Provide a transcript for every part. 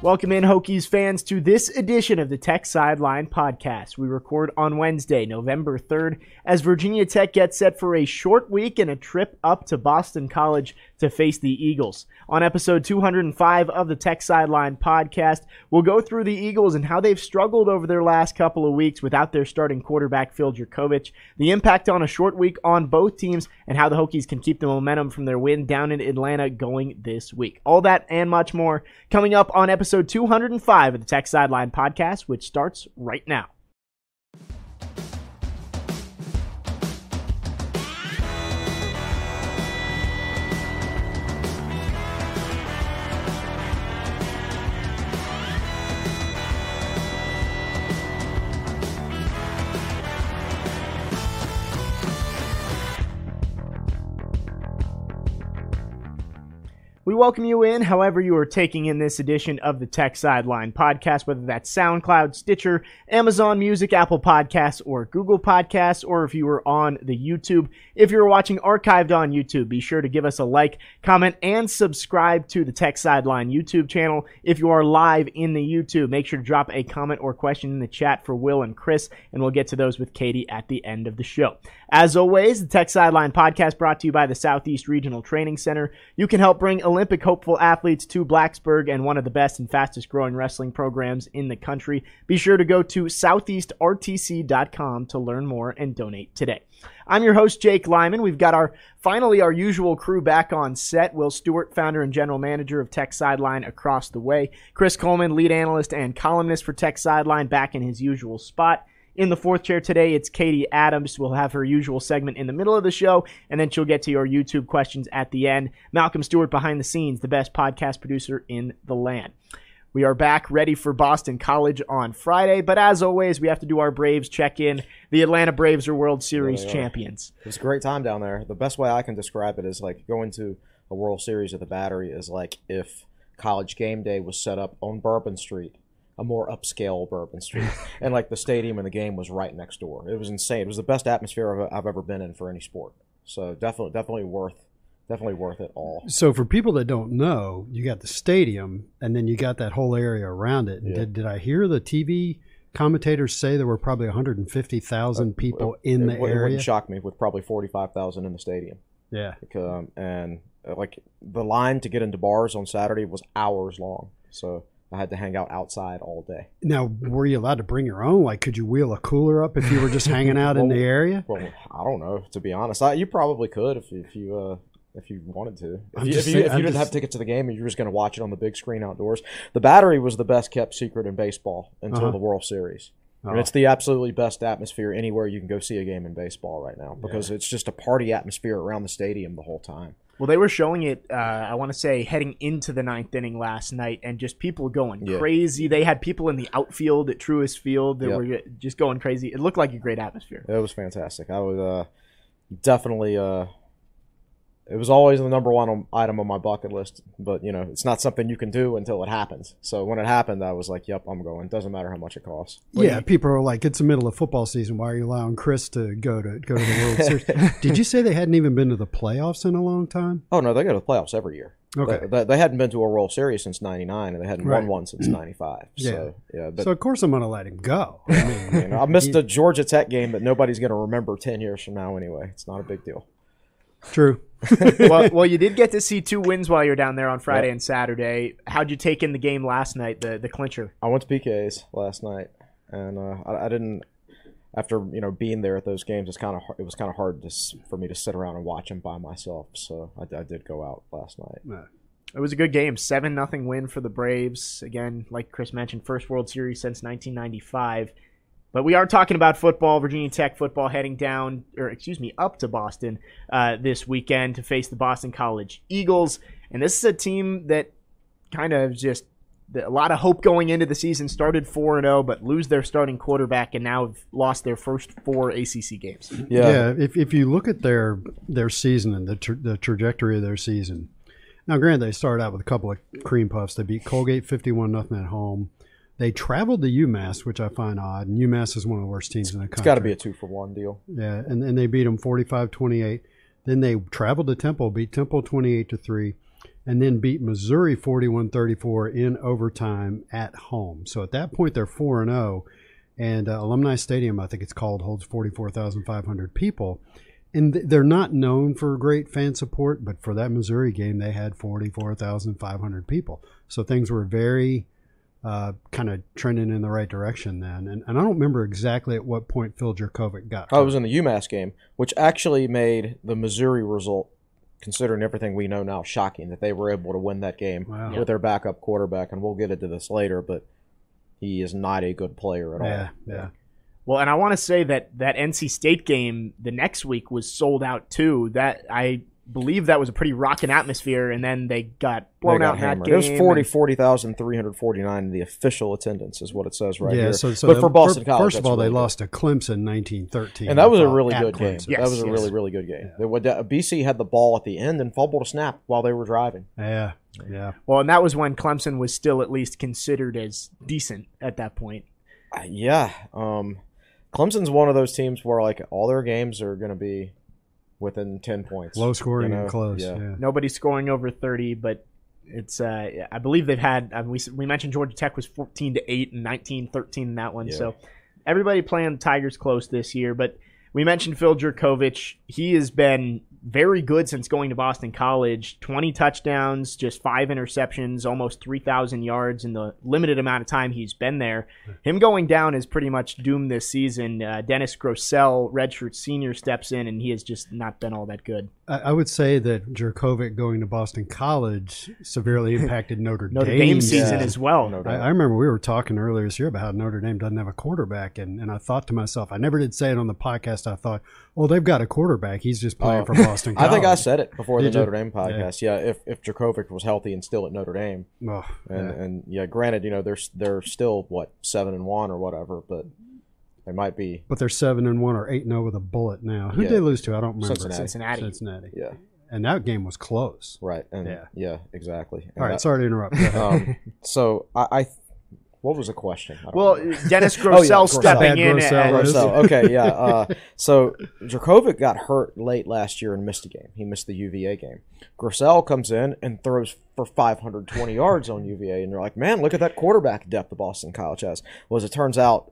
Welcome in, Hokies fans, to this edition of the Tech Sideline Podcast. We record on Wednesday, November 3rd, as Virginia Tech gets set for a short week and a trip up to Boston College to face the Eagles. On episode 205 of the Tech Sideline Podcast, we'll go through the Eagles and how they've struggled over their last couple of weeks without their starting quarterback, Phil Jurkovec, the impact on a short week on both teams, and how the Hokies can keep the momentum from their win down in Atlanta going this week. All that and much more coming up on episode 205 of the Tech Sideline Podcast, which starts right now. We welcome you in, however, you are taking in this edition of the Tech Sideline podcast, whether that's SoundCloud, Stitcher, Amazon Music, Apple Podcasts, or Google Podcasts, or if you are on the YouTube. If you're watching archived on YouTube, be sure to give us a like, comment, and subscribe to the Tech Sideline YouTube channel. If you are live in the YouTube, make sure to drop a comment or question in the chat for Will and Chris, and we'll get to those with Katie at the end of the show. As always, the Tech Sideline podcast brought to you by the Southeast Regional Training Center. You can help bring Olympic hopeful athletes to Blacksburg and one of the best and fastest growing wrestling programs in the country. Be sure to go to southeastrtc.com to learn more and donate today. I'm your host, Jake Lyman. We've got our finally our usual crew back on set. Will Stewart, founder and general manager of Tech Sideline across the way. Chris Coleman, lead analyst and columnist for Tech Sideline, back in his usual spot. In the fourth chair today, it's Katie Adams. We'll have her usual segment in the middle of the show, and then she'll get to your YouTube questions at the end. Malcolm Stewart behind the scenes, the best podcast producer in the land. We are back ready for Boston College on Friday, but as always, we have to do our Braves check in. The Atlanta Braves are World Series yeah, champions. It's a great time down there. The best way I can describe it is like going to a World Series at the Battery is like if college game day was set up on Bourbon Street a more upscale Bourbon Street, and like the stadium and the game was right next door. It was insane. It was the best atmosphere I've, I've ever been in for any sport. So definitely, definitely worth, definitely worth it all. So for people that don't know, you got the stadium, and then you got that whole area around it. Yeah. Did did I hear the TV? Commentators say there were probably 150,000 uh, people uh, in the it, area. It wouldn't shock me with probably 45,000 in the stadium. Yeah. Um, and uh, like the line to get into bars on Saturday was hours long. So I had to hang out outside all day. Now, were you allowed to bring your own? Like, could you wheel a cooler up if you were just hanging out well, in the area? Well, I don't know. To be honest, I, you probably could if, if you uh, if you wanted to. If you, if you, if you didn't just... have tickets to the game and you were just going to watch it on the big screen outdoors, the battery was the best kept secret in baseball until uh-huh. the World Series. Oh. And it's the absolutely best atmosphere anywhere you can go see a game in baseball right now because yeah. it's just a party atmosphere around the stadium the whole time. Well, they were showing it. Uh, I want to say heading into the ninth inning last night, and just people going yeah. crazy. They had people in the outfield at Truist Field that yep. were just going crazy. It looked like a great atmosphere. It was fantastic. I was uh, definitely uh, it was always the number one item on my bucket list, but you know, it's not something you can do until it happens. So when it happened, I was like, "Yep, I'm going." Doesn't matter how much it costs. yeah, people are like, "It's the middle of football season. Why are you allowing Chris to go to go to the World Series?" Did you say they hadn't even been to the playoffs in a long time? Oh no, they go to the playoffs every year. Okay, they, they hadn't been to a World Series since '99, and they hadn't right. won one since '95. Yeah. So yeah, but, so of course I'm going to let him go. I mean, you know, I missed a Georgia Tech game that nobody's going to remember ten years from now anyway. It's not a big deal. True. well, well, you did get to see two wins while you're down there on Friday yep. and Saturday. How'd you take in the game last night, the the clincher? I went to PK's last night, and uh, I, I, didn't. After you know being there at those games, it's kind of it was kind of hard to, for me to sit around and watch them by myself. So I, I did go out last night. It was a good game, seven nothing win for the Braves. Again, like Chris mentioned, first World Series since 1995. But we are talking about football, Virginia Tech football heading down, or excuse me, up to Boston uh, this weekend to face the Boston College Eagles. And this is a team that kind of just a lot of hope going into the season. Started four and zero, but lose their starting quarterback, and now have lost their first four ACC games. Yeah. Yeah, if, if you look at their their season and the, tra- the trajectory of their season, now granted they started out with a couple of cream puffs. They beat Colgate fifty one nothing at home. They traveled to UMass, which I find odd, and UMass is one of the worst teams in the country. It's got to be a two for one deal. Yeah, and, and they beat them 45-28. Then they traveled to Temple, beat Temple 28 to 3, and then beat Missouri 41-34 in overtime at home. So at that point they're 4 and 0 and uh, Alumni Stadium, I think it's called, holds 44,500 people. And th- they're not known for great fan support, but for that Missouri game they had 44,500 people. So things were very uh, kind of trending in the right direction then. And, and I don't remember exactly at what point Phil Jurkovec got. I hurt. was in the UMass game, which actually made the Missouri result, considering everything we know now, shocking that they were able to win that game Wow. with their backup quarterback. And we'll get into this later, but he is not a good player at all. yeah, yeah. Well, and I want to say that that NC State game the next week was sold out too. That I believe that was a pretty rocking atmosphere, and then they got They blown got out in that hammered. game. It was 40, and- 40,349 in the official attendance, is what it says right yeah, here. so, so but for Boston fir- College, first of that's all, they good. lost to Clemson 1913. And that was a really at good game. Yes, that was a yes. really, really good game. They would- uh, BC had the ball at the end and fumbled a snap while they were driving. Yeah, yeah. Well, and that was when Clemson was still at least considered as decent at that point. Uh, yeah. Um, Clemson's one of those teams where like all their games are going to be within 10 points. Low scoring You know, and close. yeah. Yeah. Nobody's scoring over thirty, but it's uh, I believe they've had. I mean, we we mentioned Georgia Tech was fourteen to eight and 19-13 in that one. Yeah. So everybody playing the Tigers close this year, but. We mentioned Phil Jurkovec. He has been very good since going to Boston College. 20 touchdowns, just five interceptions, almost 3,000 yards in the limited amount of time he's been there. Him going down is pretty much doomed this season. Uh, Dennis Grosel, redshirt senior, steps in, and he has just not been all that good. I, would say that Jurkovec going to Boston College severely impacted Notre, Notre Dame. Dame season yeah. as well. I. I remember we were talking earlier this year about how Notre Dame doesn't have a quarterback, and, and I thought to myself, I never did say it on the podcast. I thought, well, they've got a quarterback. He's just playing Oh. for Boston I think I said it before the you? Notre Dame podcast. Yeah, if if Jurkovec was healthy and still at Notre Dame, Oh, and yeah. and yeah, granted, you know they're they're still what seven and one or whatever, but they might be. But they're seven and one or eight and zero with a bullet now. Who Yeah. did they lose to? I don't remember. Cincinnati. Cincinnati. Cincinnati. Yeah, And that game was close. right. And Yeah. yeah, exactly. And All right, that- sorry to interrupt. Um, so I, I, what was the question? Well, remember. Dennis Oh, yeah, stepping Bad in. Grosel and- is. So okay, yeah. Uh, so Jurkovec got hurt late last year and missed a game. He missed the UVA game. Grosel comes in and throws for 520 yards on UVA, and you're like, man, look at that quarterback depth the Boston College has. Well, as it turns out,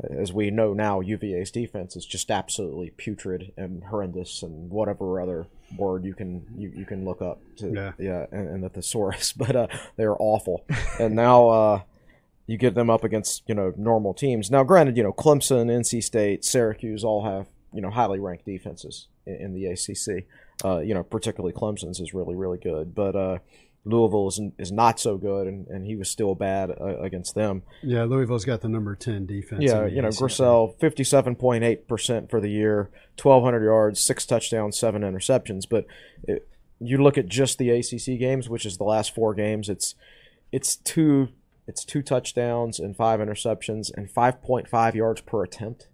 as we know now, UVA's defense is just absolutely putrid and horrendous, and whatever other word you can you, you can look up to Yeah. yeah and, and the thesaurus, but uh, they're awful. and now uh, you get them up against you know normal teams. Now, granted, you know Clemson, NC State, Syracuse all have you know highly ranked defenses in, in the ACC. Uh, you know, particularly Clemson's is really really good, but uh, Louisville is, is not so good, and, and he was still bad uh, against them. yeah, Louisville's got the number ten defense. Yeah, you know. Grosel, fifty-seven point eight percent for the year, twelve hundred yards, six touchdowns, seven interceptions. But it, you look at just the ACC games, which is the last four games. It's it's two it's two touchdowns and five interceptions and five point five yards per attempt.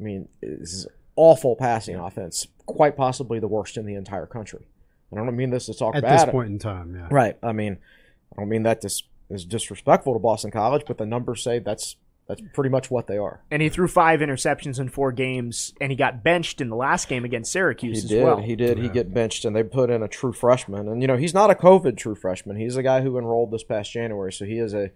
I mean, this is awful passing offense, quite possibly the worst in the entire country. I don't mean this to talk about At bad. this point in time, yeah. Right. I mean, I don't mean that dis- is disrespectful to Boston College, but the numbers say that's that's pretty much what they are. And he threw five interceptions in four games, and he got benched in the last game against Syracuse He as did. well. He did. He get benched, and they put in a true freshman. And you know, he's not a COVID true freshman. He's a guy who enrolled this past January, so he is a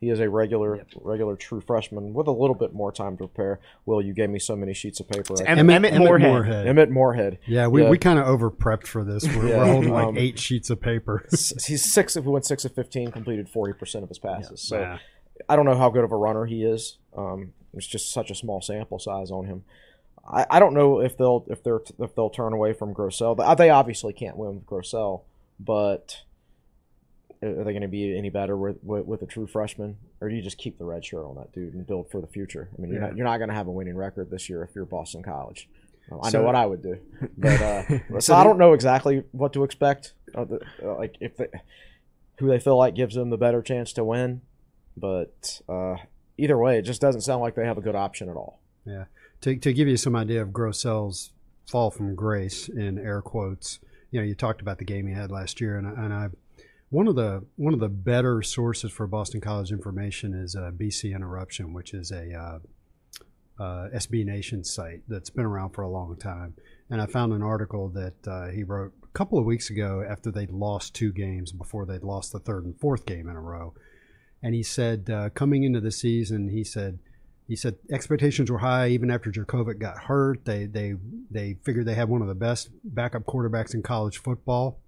he is a regular regular true freshman with a little bit more time to prepare. Will, you gave me so many sheets of paper. I- Em- Emmett Morehead. Emmett Morehead. Yeah, we, Yeah. we kind of over prepped for this. We're, Yeah, we're holding like um, eight sheets of paper. He's six. If we went six of fifteen, completed forty percent of his passes. so Yeah. I don't know how good of a runner he is. Um, it's just such a small sample size on him. I, I don't know if they'll if they're if they'll turn away from Grosel. They- They obviously can't win with Grosel, but are they going to be any better with, with with a true freshman, or do you just keep the red shirt on that dude and build for the future? I mean, you're Yeah. not you're not going to have a winning record this year if you're Boston College. Uh, I So- know what I would do, but uh, so I don't know exactly what to expect. Uh, the, uh, like if they, who they feel like gives them the better chance to win. But uh, either way, it just doesn't sound like they have a good option at all. Yeah. To, to give you some idea of Grosel's fall from grace in air quotes, you know, you talked about the game he had last year, and, I- and I one of the one of the better sources for Boston College information is uh, BC Interruption, which is a uh, uh, SB Nation site that's been around for a long time. And I found an article that uh, he wrote a couple of weeks ago after they'd lost two games before they'd lost the third and fourth game in a row. And he said, uh, coming into the season, he said, he said expectations were high even after Jurkovec got hurt. They they they figured they had one of the best backup quarterbacks in college football.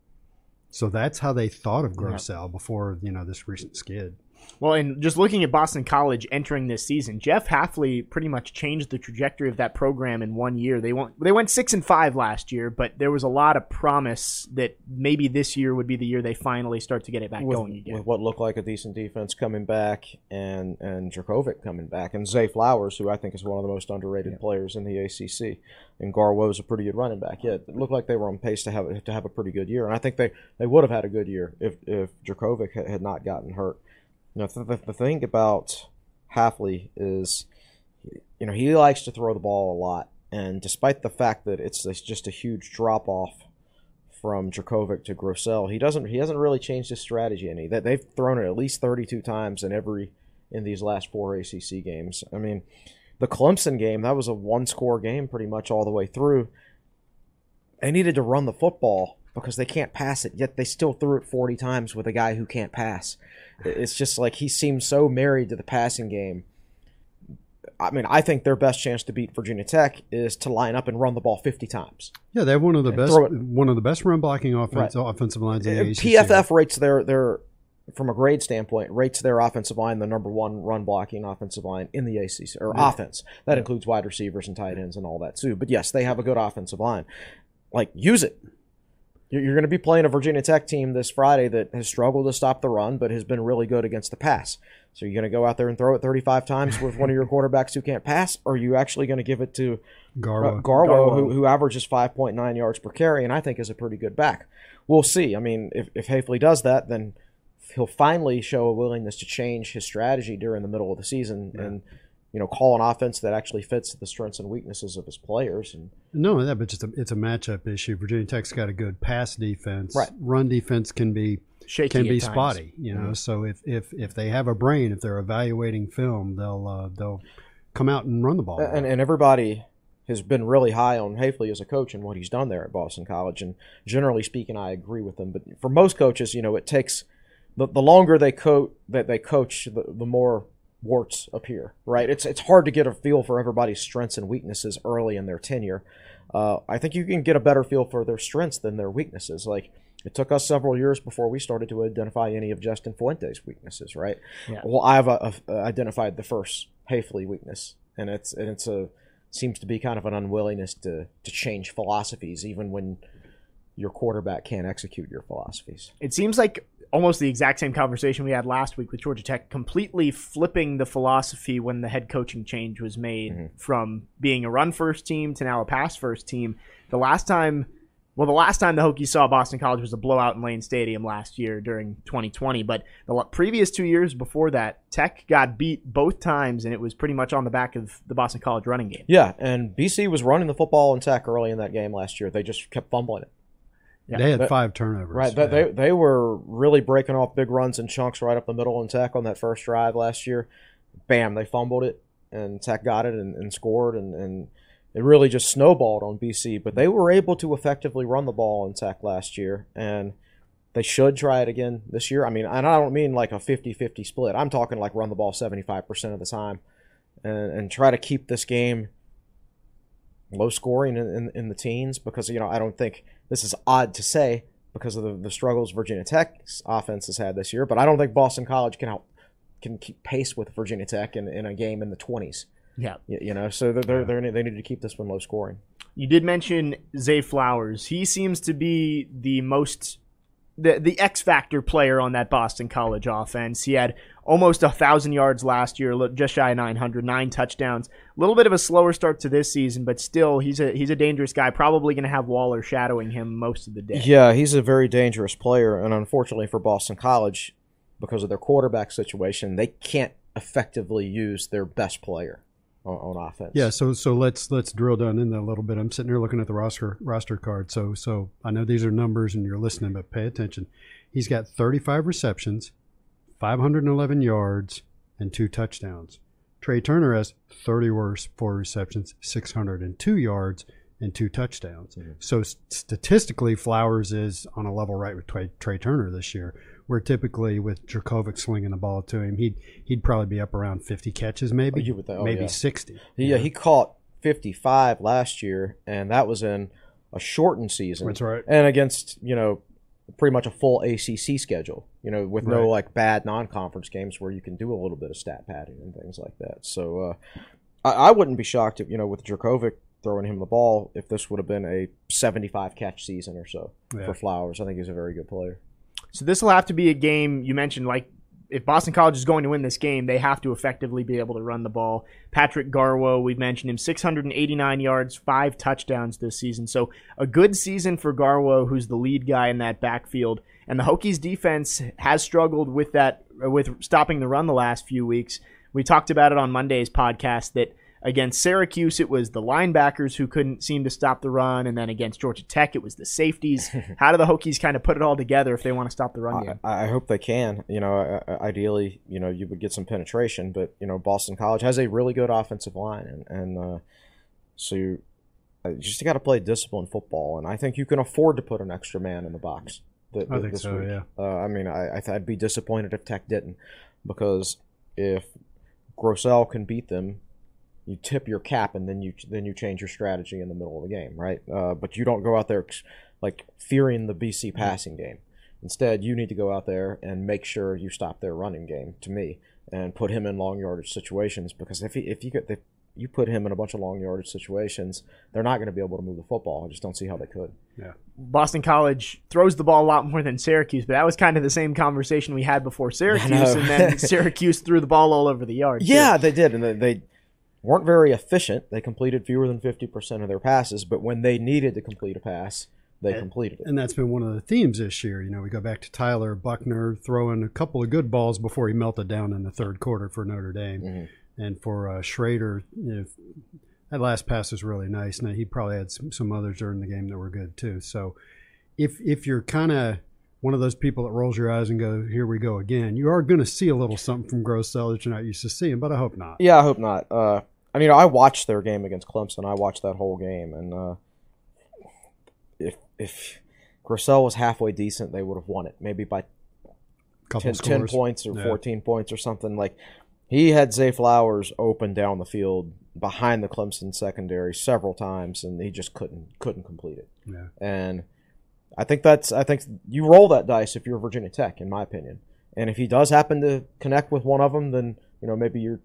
So that's how they thought of Grosel before you know this recent skid. Well, and just looking at Boston College entering this season, Jeff Hafley pretty much changed the trajectory of that program in one year. They went they went six and five last year, but there was a lot of promise that maybe this year would be the year they finally start to get it back with, going again. with what looked like a decent defense coming back and and Jurkovec coming back and Zay Flowers, who I think is one of the most underrated players in the ACC, and Garwo is a pretty good running back. Yeah, it looked like they were on pace to have to have a pretty good year, and I think they, they would have had a good year if if had, had not gotten hurt. You know, the, thing about Hafley is, you know, he likes to throw the ball a lot, and despite the fact that it's, it's just a huge drop off from Jurkovec to Grosel, he doesn't he hasn't really changed his strategy any. That they've thrown it at least 32 times in every in these last four ACC games. I mean, the Clemson game that was a one score game pretty much all the way through. They needed to run the football because they can't pass it, yet they still threw it 40 times with a guy who can't pass. It's just like he seems so married to the passing game. I mean, I think their best chance to beat Virginia Tech is to line up and run the ball 50 times. Yeah, they have one of the best one of the best run blocking offense, offensive lines in the ACC. PFF rates their their from a grade standpoint rates their offensive line the number one run blocking offensive line in the ACC or offense. That includes wide receivers and tight ends and all that too. But yes, they have a good offensive line. Like use it. You're, you're going to be playing a Virginia Tech team this Friday that has struggled to stop the run, but has been really good against the pass. So you're going to go out there and throw it 35 times with one of your quarterbacks who can't pass, or are you actually going to give it to Garwa. uh, Garwo, Who, who averages 5.9 yards per carry, and I think is a pretty good back. We'll see. I mean, if, if Hafley does that, then he'll finally show a willingness to change his strategy during the middle of the season and you know call an offense that actually fits the strengths and weaknesses of his players. And No, that but just a, it's a matchup issue. Virginia Tech's got a good pass defense. Right. Run defense can be Shaky can be times. spotty. You know, so if, if if they have a brain, if they're evaluating film, they'll uh, they'll come out and run the ball. and, and everybody has been really high on Hafley as a coach and what he's done there at Boston College. And generally speaking, I agree with them. But for most coaches, you know, it takes the, the longer they coach that they coach, the, the more warts appear. Right? It's it's hard to get a feel for everybody's strengths and weaknesses early in their tenure. Uh, I think you can get a better feel for their strengths than their weaknesses. Like it took us several years before we started to identify any of Justin Fuente's weaknesses. Right? Yeah. Well, I've uh, uh, identified the first Hafley weakness, and it's and it's a seems to be kind of an unwillingness to to change philosophies, even when your quarterback can't execute your philosophies. It seems like almost the exact same conversation we had last week with Georgia Tech, completely flipping the philosophy when the head coaching change was made mm-hmm. from being a run first team to now a pass first team. The last time, well, the last time the Hokies saw Boston College was a blowout in Lane Stadium last year during 2020. But the previous two years before that, Tech got beat both times, and it was pretty much on the back of the Boston College running game. Yeah, and BC was running the football in Tech early in that game last year. They just kept fumbling it. They had that- five turnovers. Right, they, they they were really breaking off big runs and chunks right up the middle and Tech on that first drive last year. Bam, they fumbled it, and Tech got it and, and scored, and, and it really just snowballed on BC. But they were able to effectively run the ball in Tech last year, and they should try it again this year. I mean, and I don't mean like a 50-50 split. I'm talking like run the ball 75% of the time and, and try to keep this game low scoring in, in, in the teens because, you know, I don't think this is odd to say because of the, the struggles Virginia Tech's offense has had this year, but I don't think Boston College can help can keep pace with Virginia Tech in, in a game in the 20s. Yeah. You, you know, so they're, they're, they need to keep this one low scoring. You did mention Zay Flowers. He seems to be the most the the X factor player on that Boston College offense. He had almost a thousand yards last year, just shy of 900, nine touchdowns. A little bit of a slower start to this season, but still, he's a he's a dangerous guy. Probably going to have Waller shadowing him most of the day. Yeah, he's a very dangerous player, and unfortunately for Boston College, because of their quarterback situation, they can't effectively use their best player on, on offense. Yeah, so so let's let's drill down in that a little bit. I'm sitting here looking at the roster roster card. So so I know these are numbers and you're listening, but pay attention. He's got 35 receptions, 511 yards, and two touchdowns. Tre Turner has 30 worse four receptions, 602 yards, and two touchdowns. Mm-hmm. So statistically, Flowers is on a level right with Trey, Tre Turner this year. Where typically with Jurkovec slinging the ball to him, he'd he'd probably be up around 50 catches, maybe, Oh, you would think- oh, maybe yeah. 60. He, yeah, he caught 55 last year, and that was in a shortened season. That's right. And against, you know, pretty much a full ACC schedule, you know, with no Right. like bad non-conference games where you can do a little bit of stat padding and things like that. So uh, I, I wouldn't be shocked if, you know, with Jurkovec throwing him the ball, if this would have been a 75 catch season or so Yeah. for Flowers. I think he's a very good player. So this will have to be a game you mentioned like if Boston College is going to win this game, they have to effectively be able to run the ball. Patrick Garwo, we've mentioned him, 689 yards, five touchdowns this season. So a good season for Garwo, who's the lead guy in that backfield. And the Hokies defense has struggled with that, with stopping the run the last few weeks. We talked about it on Monday's podcast that against Syracuse, it was the linebackers who couldn't seem to stop the run, and then against Georgia Tech, it was the safeties. How do the Hokies kind of put it all together if they want to stop the run game? I, I hope they can. You know, I- I- ideally, you know, you would get some penetration, but you know, Boston College has a really good offensive line, and and uh, so you, uh, you just got to play disciplined football, and I think you can afford to put an extra man in the box. th- I think this so, week. yeah. Uh, I mean, I, I th- I'd be disappointed if Tech didn't, because if Grosel can beat them, you tip your cap and then you then you change your strategy in the middle of the game, right? Uh, but you don't go out there like fearing the BC passing game. Instead, you need to go out there and make sure you stop their running game. To me, and put him in long yardage situations because if he, if you get if you put him in a bunch of long yardage situations, they're not going to be able to move the football. I just don't see how they could. Yeah. Boston College throws the ball a lot more than Syracuse, but that was kind of the same conversation we had before Syracuse, and then Syracuse threw the ball all over the yard. too. Yeah, they did, and they, they weren't very efficient. They completed fewer than fifty percent of their passes, but when they needed to complete a pass, they completed it. And that's been one of the themes this year. You know, we go back to Tyler Buchner throwing a couple of good balls before he melted down in the third quarter for Notre Dame. Mhm. And for uh, Shrader, you know, that last pass was really nice. Now, he probably had some, some others during the game that were good too. So if, if you're kind of one of those people that rolls your eyes and go, here we go again, you are going to see a little something from Grosel that you're not used to seeing, but I hope not. Yeah, I hope not. Uh, I mean, I watched their game against Clemson. I watched that whole game, and uh, if if Grosel was halfway decent, they would have won it. Maybe by 10, 10 points or Yeah. 14 points or something. Like he had Zay Flowers open down the field behind the Clemson secondary several times, and he just couldn't couldn't complete it. Yeah. And I think that's I think you roll that dice if you're Virginia Tech, in my opinion. And if he does happen to connect with one of them, then you know maybe you're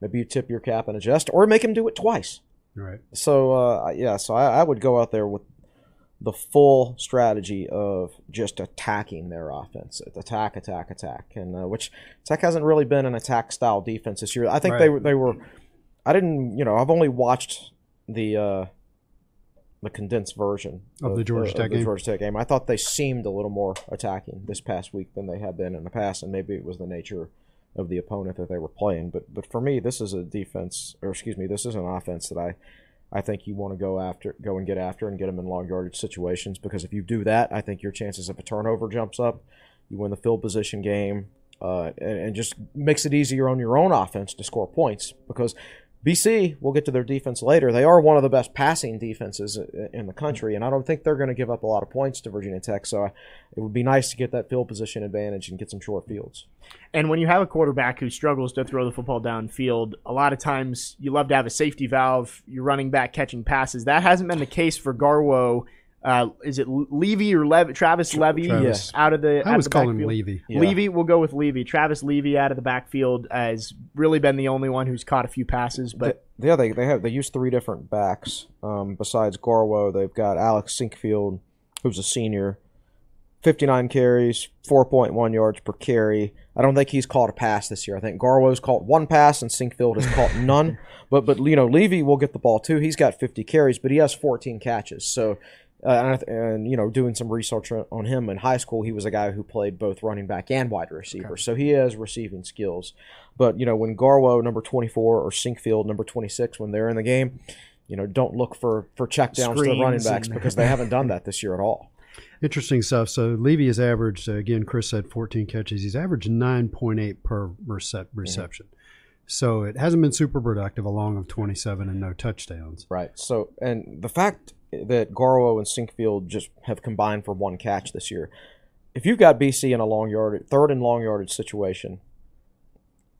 maybe you tip your cap and adjust, or make him do it twice. Right. So uh, yeah, so I, I would go out there with the full strategy of just attacking their offense, attack, attack, attack, and uh, which Tech hasn't really been an attack style defense this year. I think they Right. were they were. I didn't, you know, I've only watched the uh, the condensed version Of the Georgia Tech the game? Georgia Tech game. I thought they seemed a little more attacking this past week than they have been in the past, and maybe it was the nature of the opponent that they were playing. But but for me, this is a defense, or excuse me, this is an offense that I I think you want to go after, go and get after, and get them in long yardage situations because if you do that, I think your chances of a turnover jumps up. You win the field position game, uh, and, and just makes it easier on your own offense to score points because. BC, we'll get to their defense later. They are one of the best passing defenses in the country, and I don't think they're going to give up a lot of points to Virginia Tech. So it would be nice to get that field position advantage and get some short fields. And when you have a quarterback who struggles to throw the football downfield, a lot of times you love to have a safety valve. You're running back catching passes. That hasn't been the case for Garwo. Uh, is it Levy or Lev- Travis Levy Travis. out of the? out I of was calling him backfield? Levy. Yeah. Levy, we'll go with Levy. Travis Levy out of the backfield has really been the only one who's caught a few passes, but yeah, they they have they use three different backs. Um, besides Garwo, they've got Alex Sinkfield, who's a senior, 59 carries, 4.1 yards per carry. I don't think he's caught a pass this year. I think Garwo's caught one pass and Sinkfield has caught none. But but you know Levy will get the ball too. He's got 50 carries, but he has 14 catches. So uh, and, and you know doing some research on- him in high school, he was a guy who played both running back and wide receiver. So he has receiving skills. But you know when Garwo number 24 or Sinkfield number 26 when they're in the game, you know don't look for for check checkdowns to the running backs because they haven't done that this year at all. Interesting stuff. So Levy has averaged uh, again. Chris said 14 catches. He's averaged 9.8 per recep- reception. So it hasn't been super productive, along of 27 and no touchdowns. Right. So, and the fact that Garwo and Sinkfield just have combined for one catch this year, if you've got BC in a long yardage, third and long yardage situation,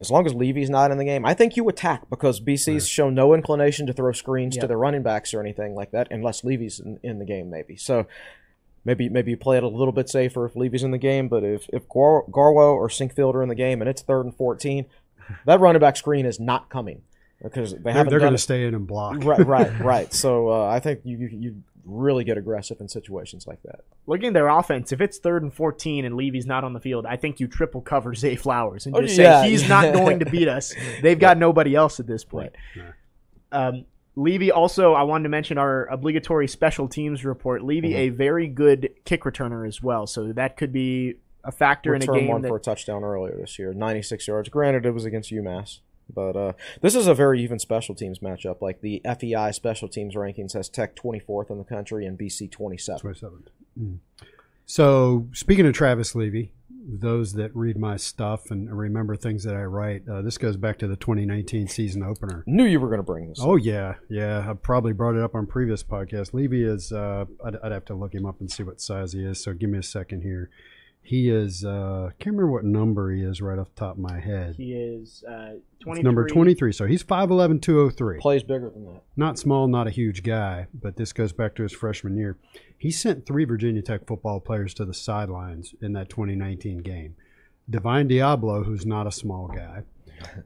as long as Levy's not in the game, I think you attack because BC's shown no inclination to throw screens to Yep. the running backs or anything like that, unless Levy's in, in the game, maybe. So. Maybe maybe you play it a little bit safer if Levy's in the game, but if, if Gar- Garwo or Sinkfield are in the game and it's third and 14, that running back screen is not coming because they They're, haven't they're going to stay in and block. right, right, right. So uh, I think you, you you really get aggressive in situations like that. Looking at their offense, if it's third and 14 and Levy's not on the field, I think you triple cover Zay Flowers and Oh, just yeah. say he's not going to beat us. They've got nobody else at this point. Right. Um, Levy also, I wanted to mention our obligatory special teams report. Levy, Mm-hmm. a very good kick returner as well, so that could be a factor in a Returned game one that for a touchdown earlier this year, 96 yards. Granted, it was against UMass, but uh, this is a very even special teams matchup. Like the FEI special teams rankings has Tech 24th in the country and BC 27th. 27. Mm. So, speaking of Travis Levy, those that read my stuff and remember things that I write, uh, this goes back to the 2019 season opener. Knew you were going to bring this. Oh yeah, yeah. I probably brought it up on previous podcasts. Levy is. Uh, I'd, I'd have to look him up and see what size he is. So give me a second here. He is. Uh, can't remember what number he is right off the top of my head. he is uh, It's number 23. So he's 5'11", 203. Plays bigger than that. Not small, not a huge guy, but this goes back to his freshman year. He sent three Virginia Tech football players to the sidelines in that 2019 game. Divine Deablo, who's not a small guy,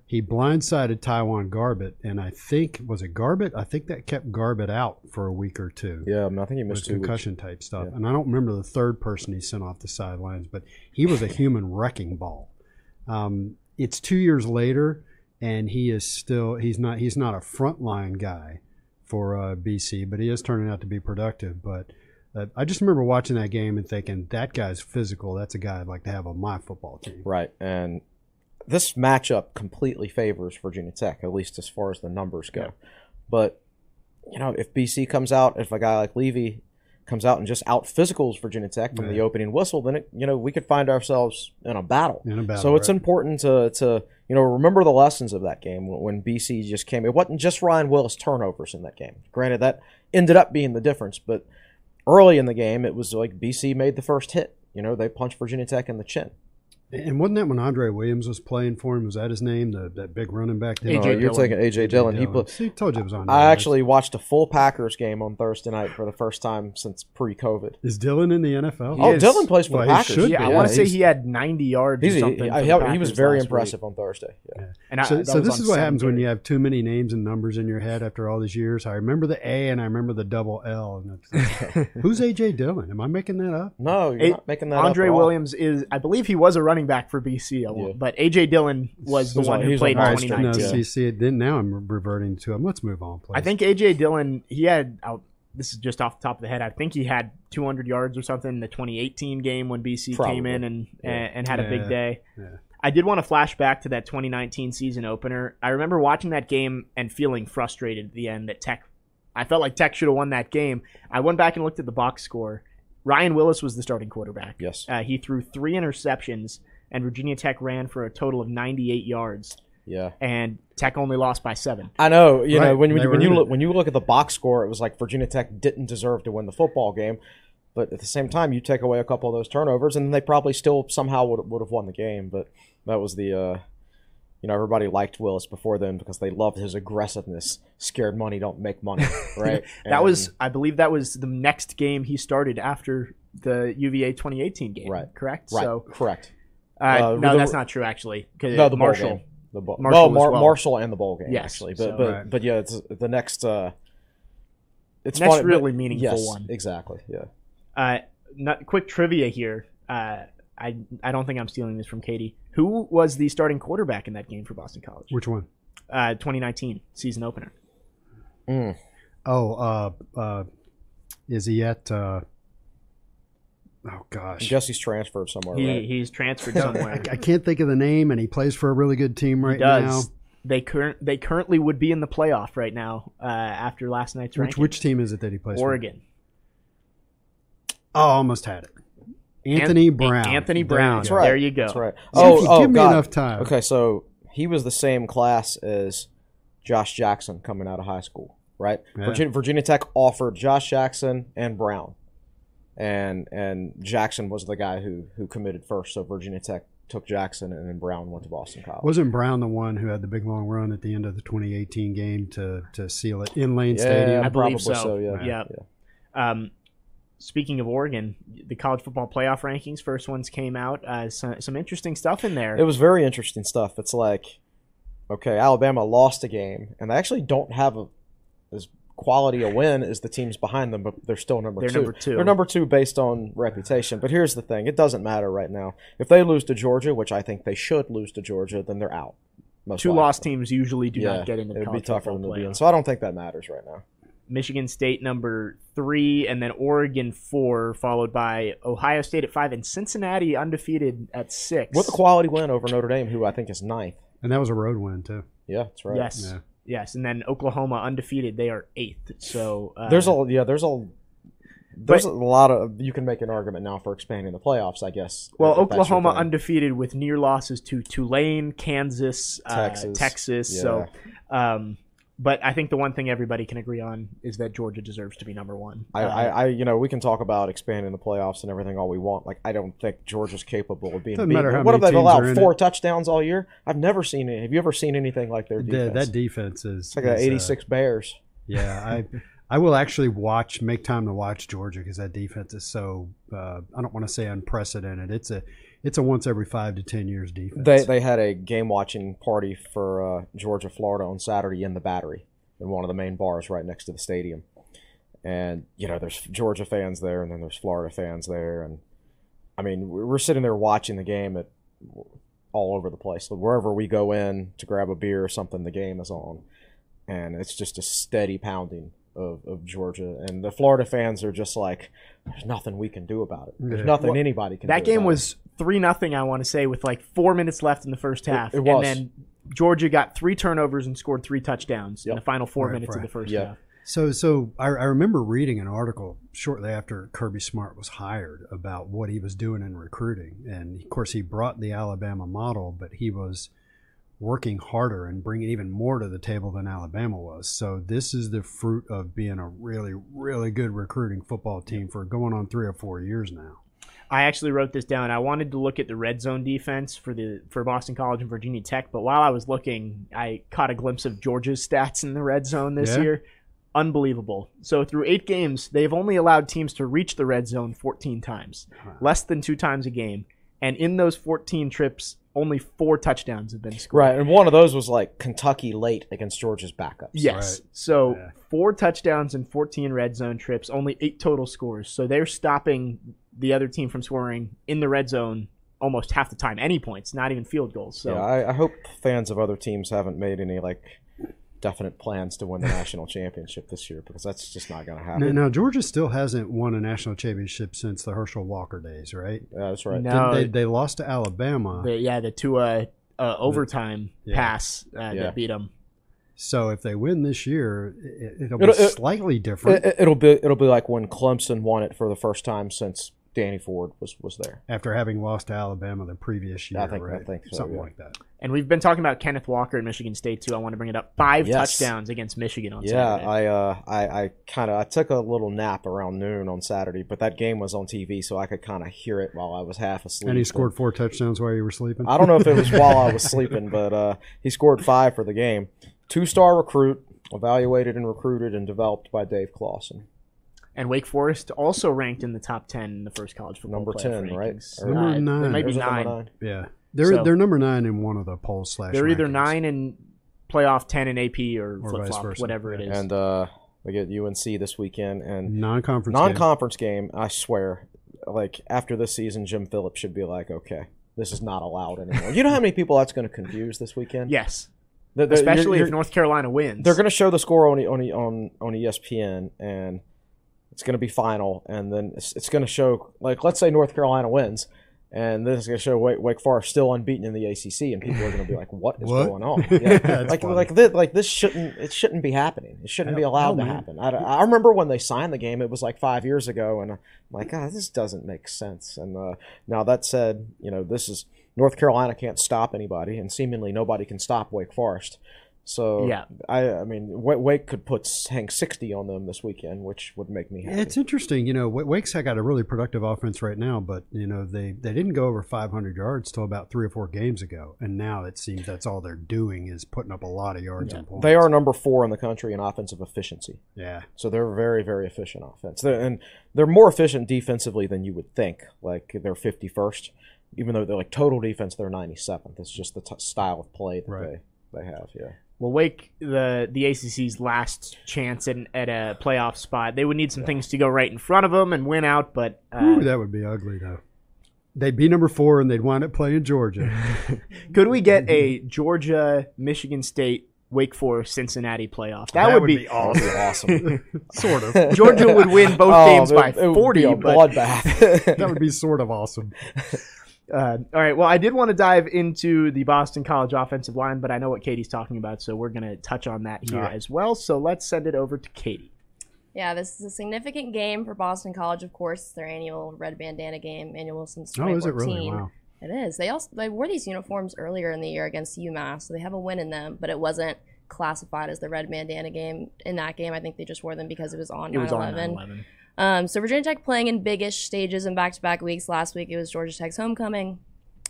he blindsided Taiwan Garbett, and I think was it Garbett? I think that kept Garbett out for a week or two. Yeah, I, mean, I think he missed two weeks. concussion type stuff. Yeah. And I don't remember the third person he sent off the sidelines, but he was a human wrecking ball. Um, it's two years later, and he is still he's not he's not a frontline guy for uh, BC, but he is turning out to be productive. But uh, I just remember watching that game and thinking that guy's physical. That's a guy I'd like to have on my football team. Right, and this matchup completely favors Virginia Tech, at least as far as the numbers go. But you know, if BC comes out, if a guy like Levy comes out and just out physicals Virginia Tech from the opening whistle, then it, you know we could find ourselves in a battle. In a battle, so it's important to to you know remember the lessons of that game when, when BC just came. It wasn't just Ryan Willis turnovers in that game. Granted, that ended up being the difference, but early in the game, it was like BC made the first hit. You know, they punched Virginia Tech in the chin. And wasn't that when Andre Williams was playing for him? Was that his name? The, that big running back. Oh, AJ No, you're Dillon. taking AJ Dillon. He put, See, told you it was on. I actually watched a full Packers game on Thursday night for the first time since pre-COVID. is Dillon in the NFL. Oh, he Oh, is. Dillon plays for Well, the Packers. should Yeah, I be. want to say he had 90 yards He's, or he, something. he- for he was very impressive week. on Thursday. Yeah. And I, So, so this is what happens when you have too many names and numbers in your head after all these years. I remember the A and I remember the double L. And it's, who's AJ Dillon? Am I making that up? No, you're A- not making that up Andre. Williams is, I believe he was a running back for BC, a- Yeah. but AJ Dillon was the one who played in on All right, Nice. 2019. no, Yeah. see, see, then now I'm reverting to him. Let's move on, please. I think AJ Dillon, he had, I'll- this is just off the top of the head, I think he had 200 yards or something in the 2018 game when BC came in and, Yeah. and, and had a big day. Yeah. I did want to flash back to that 2019 season opener. I remember watching that game and feeling frustrated at the end that Tech, I felt like Tech should have won that game. I went back and looked at the box score. Ryan Willis was the starting quarterback. Yes. Uh, he threw three interceptions, and Virginia Tech ran for a total of 98 yards, Yeah. and Tech only lost by seven. I know. You know Right, when they when, you look when you look at the box score, it was like Virginia Tech didn't deserve to win the football game. But at the same time, you take away a couple of those turnovers, and they probably still somehow would would have won the game. But that was the, uh, you know, everybody liked Willis before then because they loved his aggressiveness. Scared money don't make money, right? That was, I believe, that was the next game he started after the UVA 2018 game. Right. Correct. right. So, correct. Uh, Uh, no, the- that's not true. Actually, 'cause No, the bowl Marshall. game. The bowl. Marshall well, Mar- well. Marshall and the bowl game Yes, actually, so- but but Right. but yeah, it's the next. Uh, it's Next funny, really but- meaningful yes, one. Exactly. Yeah. Uh, not, quick trivia here. Uh, I I don't think I'm stealing this from Katie. Who was the starting quarterback in that game for Boston College? Which one? Uh, 2019 season opener. Oh, uh, uh, is he at? Uh, oh I gosh, guess he's transferred somewhere, He right? he's transferred somewhere. I can't think of the name, and he plays for a really good team right he does. now. They current they currently would be in the playoff right now uh, after last night's Which ranking. which team is it that he plays Oregon. for? Oh, almost had it. Anthony An- Brown. Anthony Brown. go. That's right. There you go. That's right. See, Oh, if you oh, give me God. enough time. Okay, so he was the same class as Josh Jackson coming out of high school, right? Yeah. Virginia, Virginia Tech offered Josh Jackson and Brown, and and Jackson was the guy who who committed first. So Virginia Tech took Jackson, and then Brown went to Boston College. Wasn't Brown the one who had the big long run at the end of the 2018 game to, to seal it in Lane yeah, Stadium? I believe probably so. yeah. Yeah. Um, speaking of Oregon, the college football playoff rankings, first ones came out. Uh, some, some interesting stuff in there. It was very interesting stuff. It's like, okay, Alabama lost a game, and they actually don't have a, as quality a win is the teams behind them, but they're still number They're two. number two. They're number two based on reputation. But here's the thing: it doesn't matter right now. If they lose to Georgia, which I think they should lose to Georgia, then they're out. Most Two likely. lost teams usually do yeah, not get into the it'd be college tough for them to be in. So I don't think that matters right now. Michigan State number three, and then Oregon four, followed by Ohio State at five, and Cincinnati undefeated at six. What a quality win over Notre Dame, who I think is ninth. And that was a road win, too. Yeah, that's right. Yes, Yeah. Yes, and then Oklahoma undefeated. They are eighth. So uh, There's a yeah. There's a there's a lot of you can make an argument now for expanding the playoffs. I guess. Well, if that's your Oklahoma undefeated with near losses to Tulane, Kansas, uh, Texas. Texas. So, um, but I think the one thing everybody can agree on is that Georgia deserves to be number one. I, Uh, I, I, you know, we can talk about expanding the playoffs and everything all we want. Like, I don't think Georgia's capable of being. Doesn't beaten. matter how what have they allowed? Four it. touchdowns all year. I've never seen it. Have you ever seen anything like their The- defense? that defense is. it's like an is, uh, 86 Bears. Yeah, I I will actually watch make time to watch Georgia because that defense is so uh, I don't want to say unprecedented. It's a it's a once every five to ten years defense. They they had a game watching party for uh, Georgia Florida on Saturday in the Battery in one of the main bars right next to the stadium, and you know there's Georgia fans there and then there's Florida fans there, and I mean we're sitting there watching the game at all over the place. Wherever we go in to grab a beer or something, the game is on, and it's just a steady pounding. Of, of Georgia and the Florida fans are just like, there's nothing we can do about it. There's nothing Well, anybody can. that do game about was three nothing. I want to say with like four minutes left in the first half, it was. and then Georgia got three turnovers and scored three touchdowns in Yep. the final four Right, minutes of right. the first Yeah. half. So, so I, I remember reading an article shortly after Kirby Smart was hired about what he was doing in recruiting, and of course he brought the Alabama model, but he was working harder and bringing even more to the table than Alabama was. So this is the fruit of being a really, really good recruiting football team for going on three or four years now. I actually wrote this down. I wanted to look at the red zone defense for the for Boston College and Virginia Tech, but while I was looking, I caught a glimpse of Georgia's stats in the red zone this Yeah. year. Unbelievable. So through 8 games, they've only allowed teams to reach the red zone 14 times. Less than 2 times a game. And in those 14 trips, only 4 touchdowns have been scored. Right, and one of those was like Kentucky late against Georgia's backups. Yes. Right. So Yeah. four touchdowns and 14 red zone trips, only eight total scores. So they're stopping the other team from scoring in the red zone almost half the time. Any points, not even field goals. So yeah. I, I hope fans of other teams haven't made any like definite plans to win the national championship this year because that's just not going to happen. now Georgia still hasn't won a national championship since the Herschel Walker days, right? Yeah, that's right. No. They, they lost to Alabama. the, yeah, the two uh, uh, overtime Yeah. pass uh, Yeah. that beat them. So if they win this year, it, it'll be It'll- it- slightly different It, will be it'll be like when Clemson won it for the first time since Danny Ford was was there. after having lost to Alabama the previous year. I think- I think so, something yeah. like that. And we've been talking about Kenneth Walker in Michigan State too. I want to bring it up. Five Yes. touchdowns against Michigan on Saturday. Yeah, Saturday. I uh, I, I kind of I took a little nap around noon on Saturday, but that game was on TV, so I could kind of hear it while I was half asleep. And he scored four touchdowns while you were sleeping. I don't know if it was while I was sleeping, but uh, he scored five for the game. Two star recruit, evaluated and recruited and developed by Dave Clawson. And Wake Forest also ranked in the top ten in the first college football Number playoff 10, right? rankings. Or- Number nine. They might be is it number nine. Yeah, they're So- they're number nine in one of the polls slash. They're either nine in playoff, ten in AP, or, Or flip flop, versa. whatever it is. And uh, they get UNC this weekend and non-conference. non-conference game. I swear, like after this season, Jim Phillips should be like, okay, this is not allowed anymore. you know how many people that's going to confuse this weekend? Yes, The- the- especially you're- if you're- North Carolina wins. they're going to show the score on on on on ESPN, and it's going to be final, and then it's, it's going to show like let's say North Carolina wins, and then it's going to show Wake, Wake Forest still unbeaten in the ACC, and people are going to be like, "What is What? going on?" Yeah. That's like funny. like this, like this shouldn't it shouldn't be happening. It shouldn't be allowed to happen. I, I remember when they signed the game; it was like five years ago, and I'm like, "God, this doesn't make sense." And uh, now that said, you know, this is North Carolina can't stop anybody, and seemingly nobody can stop Wake Forest. So Yeah. I I mean Wake could put hang sixty on them this weekend, which would make me happy. It's interesting, you know. Wa- Wake's got a really productive offense right now, but you know they they didn't go over 500 yards till about three or four games ago, and now it seems that's all they're doing is putting up a lot of yards and points. they are number four in the country in offensive efficiency, yeah. so they're very very efficient offense, they're, and they're more efficient defensively than you would think. Like they're fifty first, even though they're like total defense, they're ninety seventh. It's just the t- style of play that Right. they they have. Yeah. Well, Wake, the the ACC's last chance at, at a playoff spot. They would need some things to go right in front of them and win out, but uh, Ooh, that would be ugly though. They'd be number four, and they'd wind up playing Georgia. could we get a Georgia, Michigan State, Wake Forest, Cincinnati playoff? That, would, be, That would be awesome. sort of. Georgia would win both Oh, games it- by it would forty. be a but bloodbath. That would be sort of awesome. Uh, all right. Well, I did want to dive into the Boston College offensive line, but I know what Katie's talking about, so we're going to touch on that here All right. as well. So let's send it over to Katie. Yeah, this is a significant game for Boston College, of course. It's their annual red bandana game, annual since Oh, 2014. is it really? Wow. It is. They also they wore these uniforms earlier in the year against UMass, so they have a win in them, but it wasn't classified as the red bandana game. In that game, I think they just wore them because it was on It was on 9/11. 9/11. Um, so Virginia Tech playing in biggish stages in back-to-back weeks. Last week it was Georgia Tech's homecoming.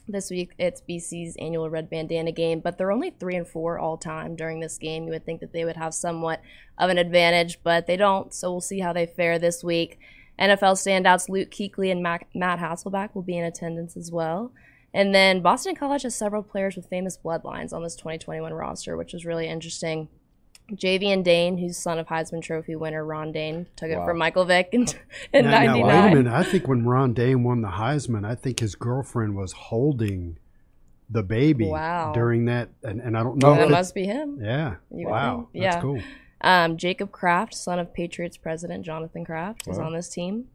This week it's BC's annual red bandana game, but they're only three and four all time during this game. You would think that they would have somewhat of an advantage, but they don't. So we'll see how they fare this week. NFL standouts Luke Kuechly and Mac- Matt Hasselbeck will be in attendance as well. And then Boston College has several players with famous bloodlines on this 2021 roster, which is really interesting. Javian Dayne, who's son of Heisman Trophy winner Ron Dayne, took it from Michael Vick in, in Now- now, wait a minute. I think when Ron Dayne won the Heisman, I think his girlfriend was holding the baby Wow. during that, and, and I don't know. That it- must be him. yeah. You wow. think. That's Yeah. cool. Um, Jacob Kraft, son of Patriots president Jonathan Kraft, is on this team.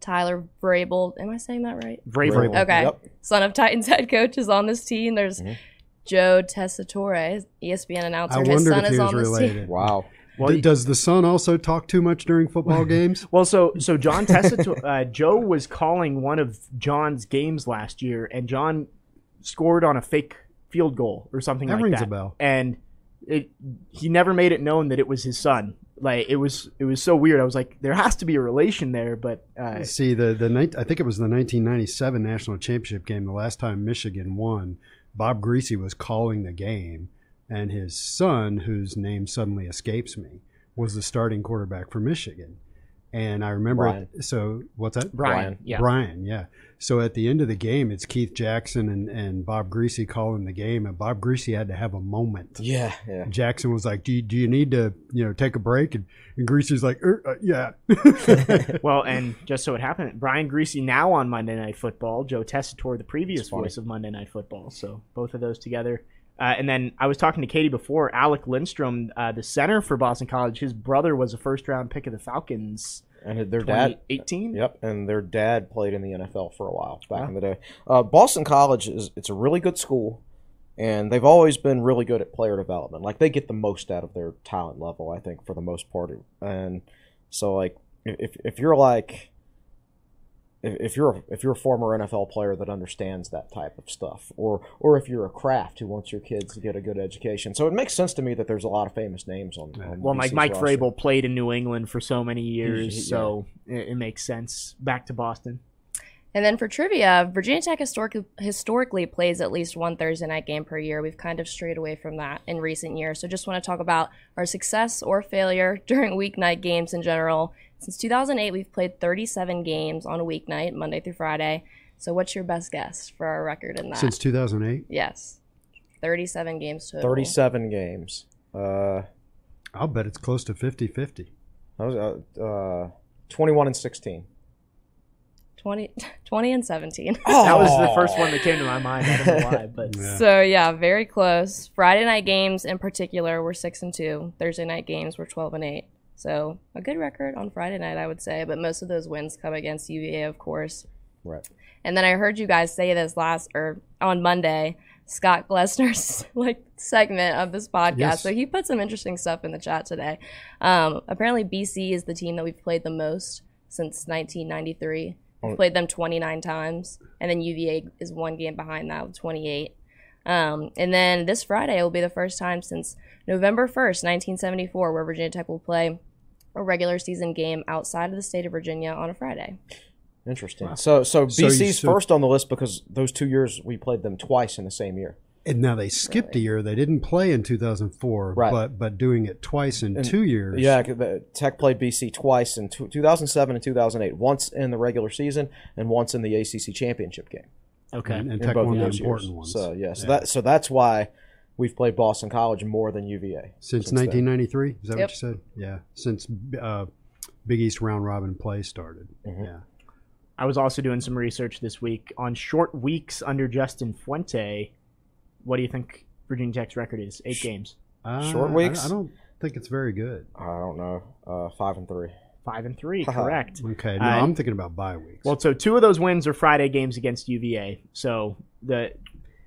Tyler Vrabel, am I saying that right? Vrabel. Vrabel. Okay. Yep. Son of Titans head coach is on this team. There's Mhm. Joe Tessitore, ESPN announcer. I His son if is he was on this related. team. wow. Well, D- does the son also talk too much during football games? Well, so so John Tessitore, uh, Joe was calling one of John's games last year, and John scored on a fake field goal or something That like rings that. a bell. And it he never made it known that it was his son. Like it was it was so weird. I was like, there has to be a relation there, but uh, See the the night I think it was the 1997 national championship game. The last time Michigan won, Bob Griese was calling the game, and his son, whose name suddenly escapes me, was the starting quarterback for Michigan. And I remember, Brian. so what's that? Brian, Brian. yeah, Brian, yeah. So at the end of the game, it's Keith Jackson and, and Bob Griese calling the game, and Bob Griese had to have a moment. Yeah, yeah. Jackson was like, "Do you, do you need to you know take a break?" And, and Griese's like, er, uh, "Yeah." Well, and just so it happened, Brian Griese now on Monday Night Football, Joe Tessitore, the previous voice of Monday Night Football. So both of those together. Uh, and then I was talking to Katie before. Alec Lindstrom, uh, the center for Boston College, his brother was a first round pick of the Falcons. And their dad, 2018. Yep, and their dad played in the NFL for a while back Wow. in the day. Uh, Boston College is it's a really good school, and they've always been really good at player development. Like they get the most out of their talent level, I think, for the most part. And so, like, if if you're like if, if you're a, if you're a former NFL player that understands that type of stuff, or or if you're a Kraft who wants your kids to get a good education, so it makes sense to me that there's a lot of famous names on. on Well, like BC's Mike roster. Vrabel played in New England for so many years, yeah. so it, it makes sense. Back to Boston. And then for trivia, Virginia Tech historically, historically plays at least one Thursday night game per year. We've kind of strayed away from that in recent years. So just want to talk about our success or failure during weeknight games in general. Since 2008, we've played 37 games on a weeknight, Monday through Friday. So what's your best guess for our record in that? Since 2008, yes. 37 games total. Thirty-seven games. Uh, I'll bet it's close to 50-50. I was uh, uh, twenty-one and sixteen. 20, 20 and 17. That was the first one that came to my mind. I don't know why, but Yeah. So yeah, very close. Friday night games in particular were six and two. Thursday night games were twelve and eight. So a good record on Friday night, I would say. But most of those wins come against UVA, of course. Right. And then I heard you guys say this last or on Monday, Scott Glessner's like segment of this podcast. Yes. So he put some interesting stuff in the chat today. Um, apparently, BC is the team that we've played the most since 1993. We've played them 29 times, and then UVA is one game behind that with 28. Um, and then this Friday will be the first time since November 1st, 1974, where Virginia Tech will play a regular season game outside of the state of Virginia on a Friday. Interesting. So, so So you- BC's so- first on the list because those two years we played them twice in the same year. And now they skipped a year. They didn't play in 2004, Right. but but doing it twice in two years. Yeah, the Tech played BC twice in two, 2007 and 2008. Once in the regular season and once in the ACC championship game. Okay. and, and in Tech both won of the those important years. ones. So yeah, so that so that's why we've played Boston College more than UVA since then. 1993. Is that Yep. what you said? Yeah, since uh, Big East round robin play started. Mm-hmm. Yeah. I was also doing some research this week on short weeks under Justin Fuente. What do you think Virginia Tech's record is? Eight games, Uh, Short I- weeks? I, don't think it's very good. I don't know, uh, five and three. Five and three. Correct. Okay, no, Uh, I'm thinking about bye weeks. Well, so two of those wins are Friday games against UVA. So the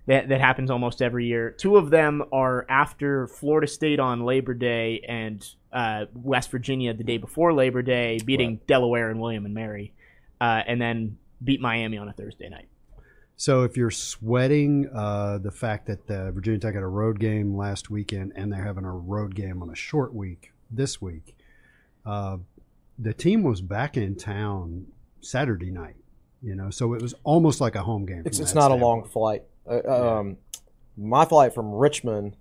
that that happens almost every year. Two of them are after Florida State on Labor Day and uh, West Virginia the day before Labor Day, beating Delaware and William and Mary, uh, and then beat Miami on a Thursday night. So if you're sweating uh, the fact that uh, Virginia Tech had a road game last weekend and they're having a road game on a short week this week, uh, the team was back in town Saturday night. You know, so it was almost like a home game. It's it's not a long flight. Uh, um, my flight from Richmond,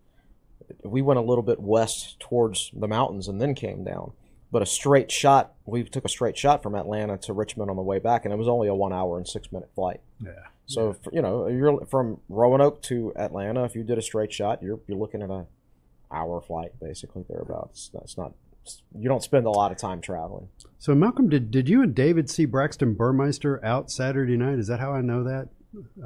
we went a little bit west towards the mountains and then came down. But a straight shot, we took a straight shot from Atlanta to Richmond on the way back, and it was only a one hour and six minute flight. Yeah. So if, you know, you're from Roanoke to Atlanta. If you did a straight shot, you're you're looking at a hour flight basically thereabouts. That's not. You don't spend a lot of time traveling. So Malcolm, did did you and David see Braxton Burmeister out Saturday night? Is that how I know that?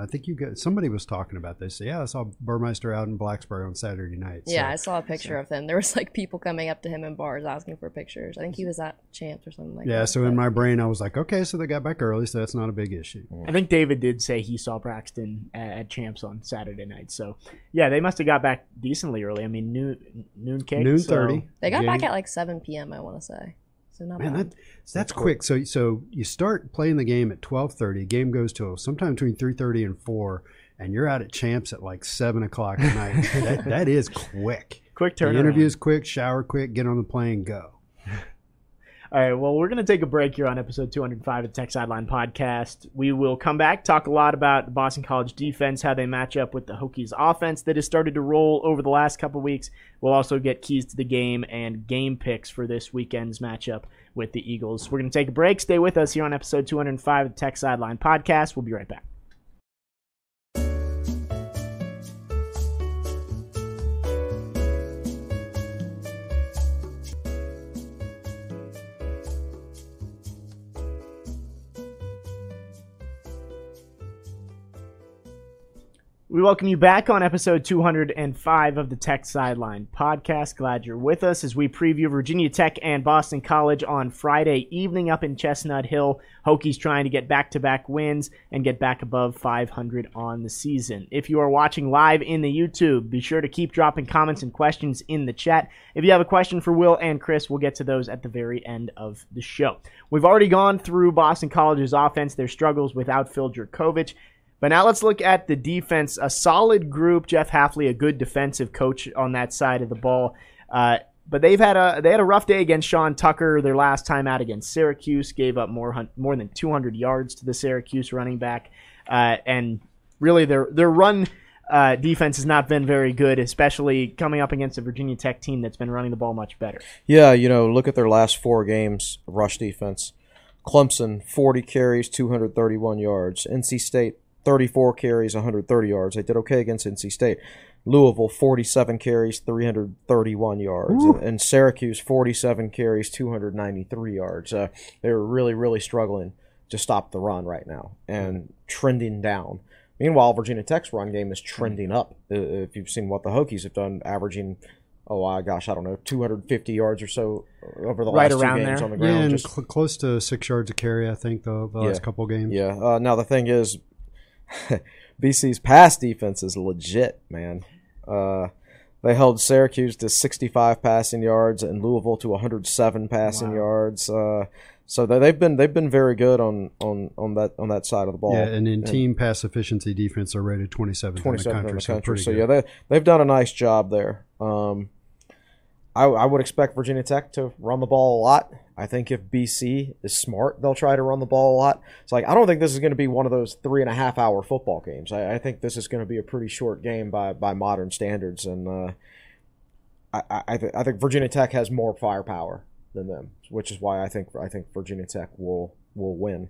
I think you got somebody was talking about this. Yeah, I saw Burmeister out in Blacksburg on Saturday night. So- Yeah, I saw a picture of him. There was like people coming up to him in bars asking for pictures. I think he was at Champs or something like that. yeah. So in my brain, I was like, okay, so they got back early, so that's not a big issue. I think David did say he saw Braxton at, at Champs on Saturday night. So yeah, they must have got back decently early. I mean noon noon kick. Noon so- thirty. they got back at like 7 p.m. I want to say. So not Man, bad. that, that's quick. So so you start playing the game at twelve thirty. Game goes till sometime between three thirty and four, and you're out at champs at like seven o'clock at night. that, that is quick. Quick turn. turnaround. interview's quick, shower quick, get on the plane, go. All right, well, we're going to take a break here on episode 205 of the Tech Sideline Podcast. We will come back, talk a lot about the Boston College defense, how they match up with the Hokies offense that has started to roll over the last couple weeks. We'll also get keys to the game and game picks for this weekend's matchup with the Eagles. We're going to take a break. Stay with us here on episode 205 of the Tech Sideline Podcast. We'll be right back. We welcome you back on episode 205 of the Tech Sideline podcast. Glad you're with us as we preview Virginia Tech and Boston College on Friday evening up in Chestnut Hill. Hokies trying to get back to back wins and get back above 500 on the season. If you are watching live in the YouTube, be sure to keep dropping comments and questions in the chat. If you have a question for Will and Chris, we'll get to those at the very end of the show. We've already gone through Boston College's offense, their struggles without Phil Jurkovec. But now let's look at the defense. A solid group. Jeff Hafley, a good defensive coach on that side of the ball. Uh, but they've had a they had a rough day against Sean Tucker. Their last time out against Syracuse gave up more more than 200 yards to the Syracuse running back, uh, and really their their run uh, defense has not been very good, especially coming up against a Virginia Tech team that's been running the ball much better. Yeah, you know, look at their last four games, rush defense. Clemson, 40 carries, 231 yards. NC State, 34 carries, 130 yards. They did okay against NC State. Louisville, 47 carries, 331 yards. And, and Syracuse, 47 carries, 293 yards. Uh, they were really, really struggling to stop the run right now and trending down. Meanwhile, Virginia Tech's run game is trending up. Uh, If you've seen what the Hokies have done, averaging, oh my gosh, I don't know, 250 yards or so over the Right last two games there. on the Yeah, ground. and just cl- close to six yards a carry, I think, the, the last Yeah. couple games. Yeah. Uh, now the thing is, BC's pass defense is legit, man. Uh, they held Syracuse to 65 passing yards and Louisville to 107 passing Wow. yards. Uh, so they- they've been they've been very good on, on, on that on that side of the ball. Yeah, and in team pass efficiency defense, they're rated 27th, in the country. in the so country. pretty So yeah, they they've done a nice job there. Um, I, I would expect Virginia Tech to run the ball a lot. I think if BC is smart, they'll try to run the ball a lot. It's like I don't think this is going to be one of those three and a half hour football games. I, I think this is going to be a pretty short game by by modern standards, and uh, I I, th- I think Virginia Tech has more firepower than them, which is why I think I think Virginia Tech will will win.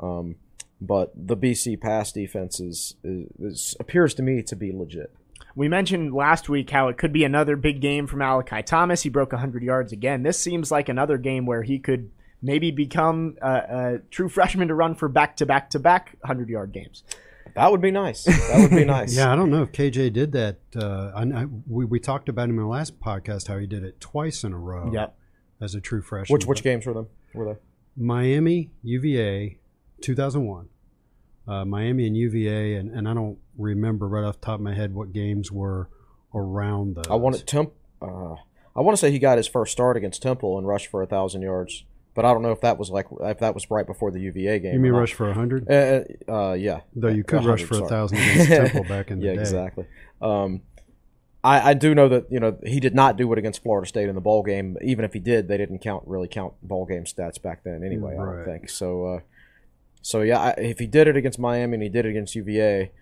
Um, but the BC pass defense is, is, is appears to me to be legit. We mentioned last week how it could be another big game from Malachi Thomas. He broke 100 yards again. This seems like another game where he could maybe become a, a true freshman to run for back to back to back 100 yard games. That would be nice. That would be nice. Yeah, I don't know if KJ did that. Uh, I, I, we, we talked about him in the last podcast how he did it twice in a row Yep. as a true freshman. Which which games were them? Were they? Miami, UVA, 2001. Uh, Miami and UVA, and, and I don't remember right off the top of my head what games were around those. I wanted Temp. Uh, I want to say he got his first start against Temple and rushed for a thousand yards, but I don't know if that was like if that was right before the UVA game. You mean rush for a 100? Uh, uh, yeah. Though you could rush for a 1,000 against Temple back in the yeah, day. exactly. Um, I, I do know that you know he did not do it against Florida State in the bowl game. Even if he did, they didn't count really count bowl game stats back then anyway. I don't think so. Uh, so yeah, I, if he did it against Miami and he did it against UVA,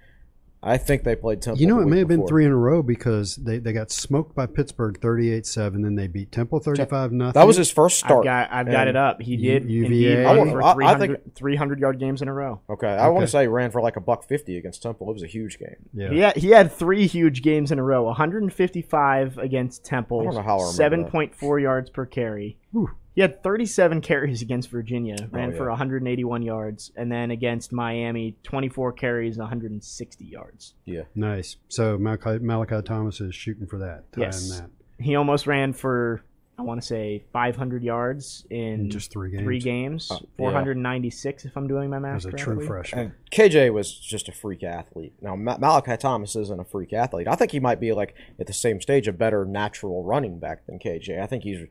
I think they played Temple. You know, the it may have been three in a row because they, they got smoked by Pittsburgh 38 7, then they beat Temple 35 nothing. That was his first I've start. got, I've got it up. He U- did UVA. I run want- for I- I 300, 300 yard games in a row. Okay, I want to say he ran for like a buck fifty against Temple. It was a huge game. Yeah. He had, he had three huge games in a row 155 against Temple, I don't know how I remember 7.4 yards per carry. Whew. He had 37 carries against Virginia, oh, ran Oh, for 181 yards, and then against Miami, 24 carries, 160 yards. Yeah, Nice. So Malachi, Malachi Thomas is shooting for that. Yes. that He almost ran for, I want to say, 500 yards in in just three games. three games, uh, yeah. 496 if I'm doing my math As a true freshman. and KJ was just a freak athlete. Now Ma- Malachi Thomas isn't a freak athlete. I think he might be like at the same stage a better natural running back than KJ. I think he's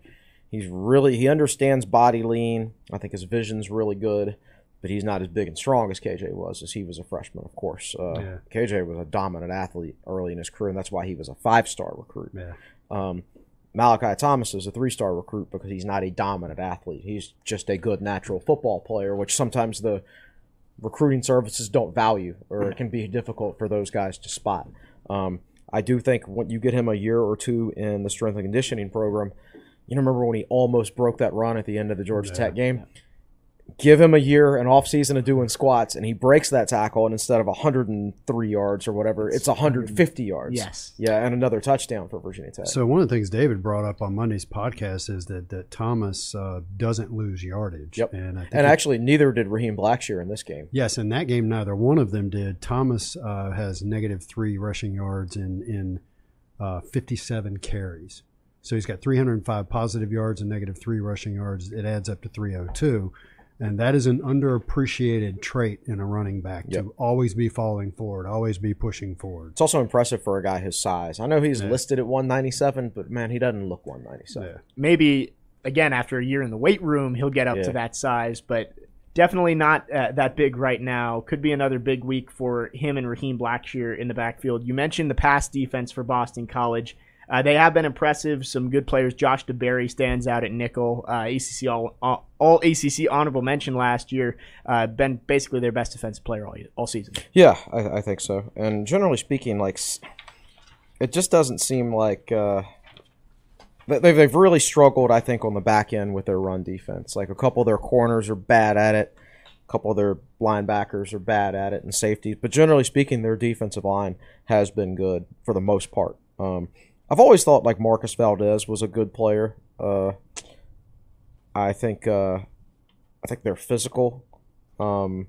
he's really he understands body lean. I think his vision's really good. But he's not as big and strong as KJ was, as he was a freshman, of course. Uh, Yeah. KJ was a dominant athlete early in his career, and that's why he was a five-star recruit. Yeah. Um, Malachi Thomas is a three star recruit because he's not a dominant athlete. He's just a good natural football player, which sometimes the recruiting services don't value, or it can be difficult for those guys to spot. Um, I do think when you get him a year or two in the strength and conditioning program, you remember when he almost broke that run at the end of the Georgia Tech game? Give him a year, an off season of doing squats, and he breaks that tackle, and instead of 103 yards or whatever, it's 150 yards. Yes. Yeah, and another touchdown for Virginia Tech. So one of the things David brought up on Monday's podcast is that, that Thomas uh, doesn't lose yardage. Yep. And, I think And actually, neither did Raheem Blackshear in this game. yes, in that game, neither one of them did. Thomas uh, has negative three rushing yards in in uh, 57 carries. So he's got 305 positive yards and negative three rushing yards. It adds up to 302. And that is an underappreciated trait in a running back Yep. to always be falling forward, always be pushing forward. It's also impressive for a guy his size. I know he's Yeah. listed at 197, but man, he doesn't look 197. Yeah. maybe again after a year in the weight room he'll get up Yeah. to that size but definitely not uh, that big right now could be another big week for him and Raheem Blackshear in the backfield you mentioned the pass defense for Boston College uh, they have been impressive some good players Josh DeBerry stands out at nickel uh, ACC all, all, ACC honorable mention last year uh, been basically their best defensive player all, all season Yeah, I, I think so. And generally speaking, like it just doesn't seem like uh, they- they've they've really struggled. I think on the back end with their run defense. Like a couple of their corners are bad at it. A couple of their linebackers are bad at it, and safeties. But generally speaking, their defensive line has been good for the most part. Um, I've always thought like Marcus Valdez was a good player. Uh, I think uh, I think they're physical. Um,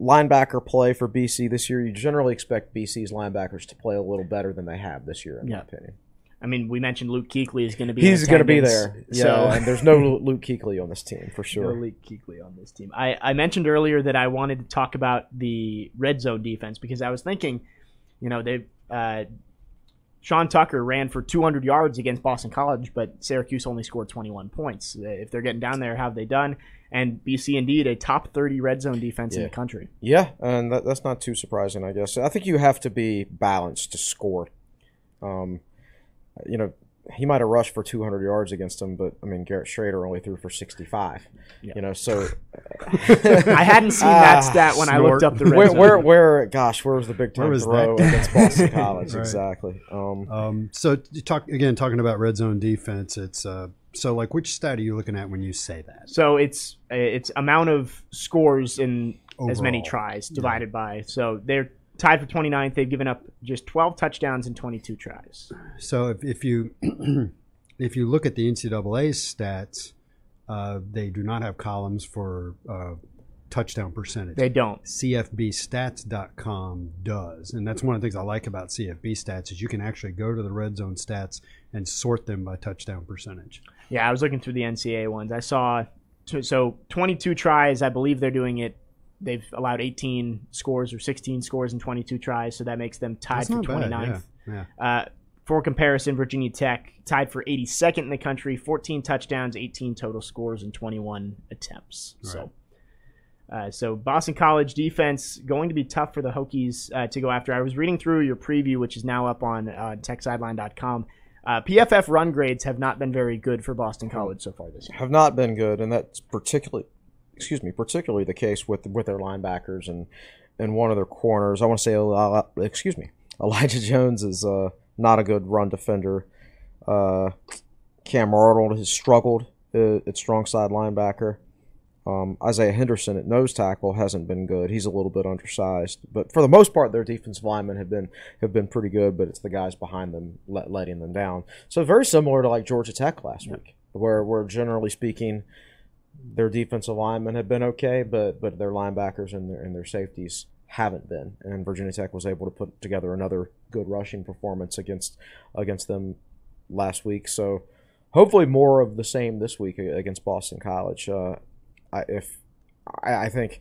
linebacker play for BC this year, you generally expect BC's linebackers to play a little better than they have this year, in Yeah. my opinion. I mean, we mentioned Luke Kuechly is going to be. He's going to be there. Yeah, So and there's no Luke Kuechly on this team for sure. No. Luke Kuechly on this team. I, I mentioned earlier that I wanted to talk about the red zone defense because I was thinking, you know, they uh, Sean Tucker ran for 200 yards against Boston College, but Syracuse only scored 21 points. If they're getting down there, how have they done? And BC indeed a top 30 red zone defense in the country. Yeah, and that, that's not too surprising, I guess. I think you have to be balanced to score. Um, you know, he might have rushed for 200 yards against him, but I mean, Garrett Shrader only threw for 65. You know, so I hadn't seen that Ah, stat when I looked up the red where, zone. where, where, gosh, where was the big Where time was throw that? against Boston College? Right. Exactly. Um, Um, so you talk again, talking about red zone defense. It's uh, so like which stat are you looking at when you say that? So it's it's amount of scores in as many tries divided by. So they're tied for 29th. They've given up just 12 touchdowns and 22 tries. So if, if you if you look at the NCAA stats, uh, they do not have columns for uh, touchdown percentage. They don't. CFBstats.com does, and that's one of the things I like about CFB stats is you can actually go to the red zone stats and sort them by touchdown percentage. Yeah, I was looking through the NCAA ones. I saw so 22 tries. I believe they're doing it. They've allowed 18 scores or 16 scores in 22 tries, so that makes them tied That's for not bad. 29th. Yeah, yeah. Uh, for comparison, Virginia Tech tied for 82nd in the country, 14 touchdowns, 18 total scores, and 21 attempts. So, uh, so Boston College defense going to be tough for the Hokies uh, to go after. I was reading through your preview, which is now up on uh, TechSideline.com. Uh, PFF run grades have not been very good for Boston College so far this year. have not been good, and that's particularly, excuse me, particularly the case with with their linebackers and and one of their corners. I want to say, uh, excuse me, Elijah Jones is uh, not a good run defender. Uh, Cam Arnold has struggled uh, at strong side linebacker. Um, Isaiah Henderson at nose tackle hasn't been good. He's a little bit undersized, but for the most part, their defensive linemen have been have been pretty good. But it's the guys behind them let, letting them down. So very similar to like Georgia Tech last week, where where generally speaking, their defensive linemen have been okay, but but their linebackers and their and their safeties haven't been. And Virginia Tech was able to put together another good rushing performance against against them last week. So hopefully more of the same this week against Boston College. Uh, I, if I, I think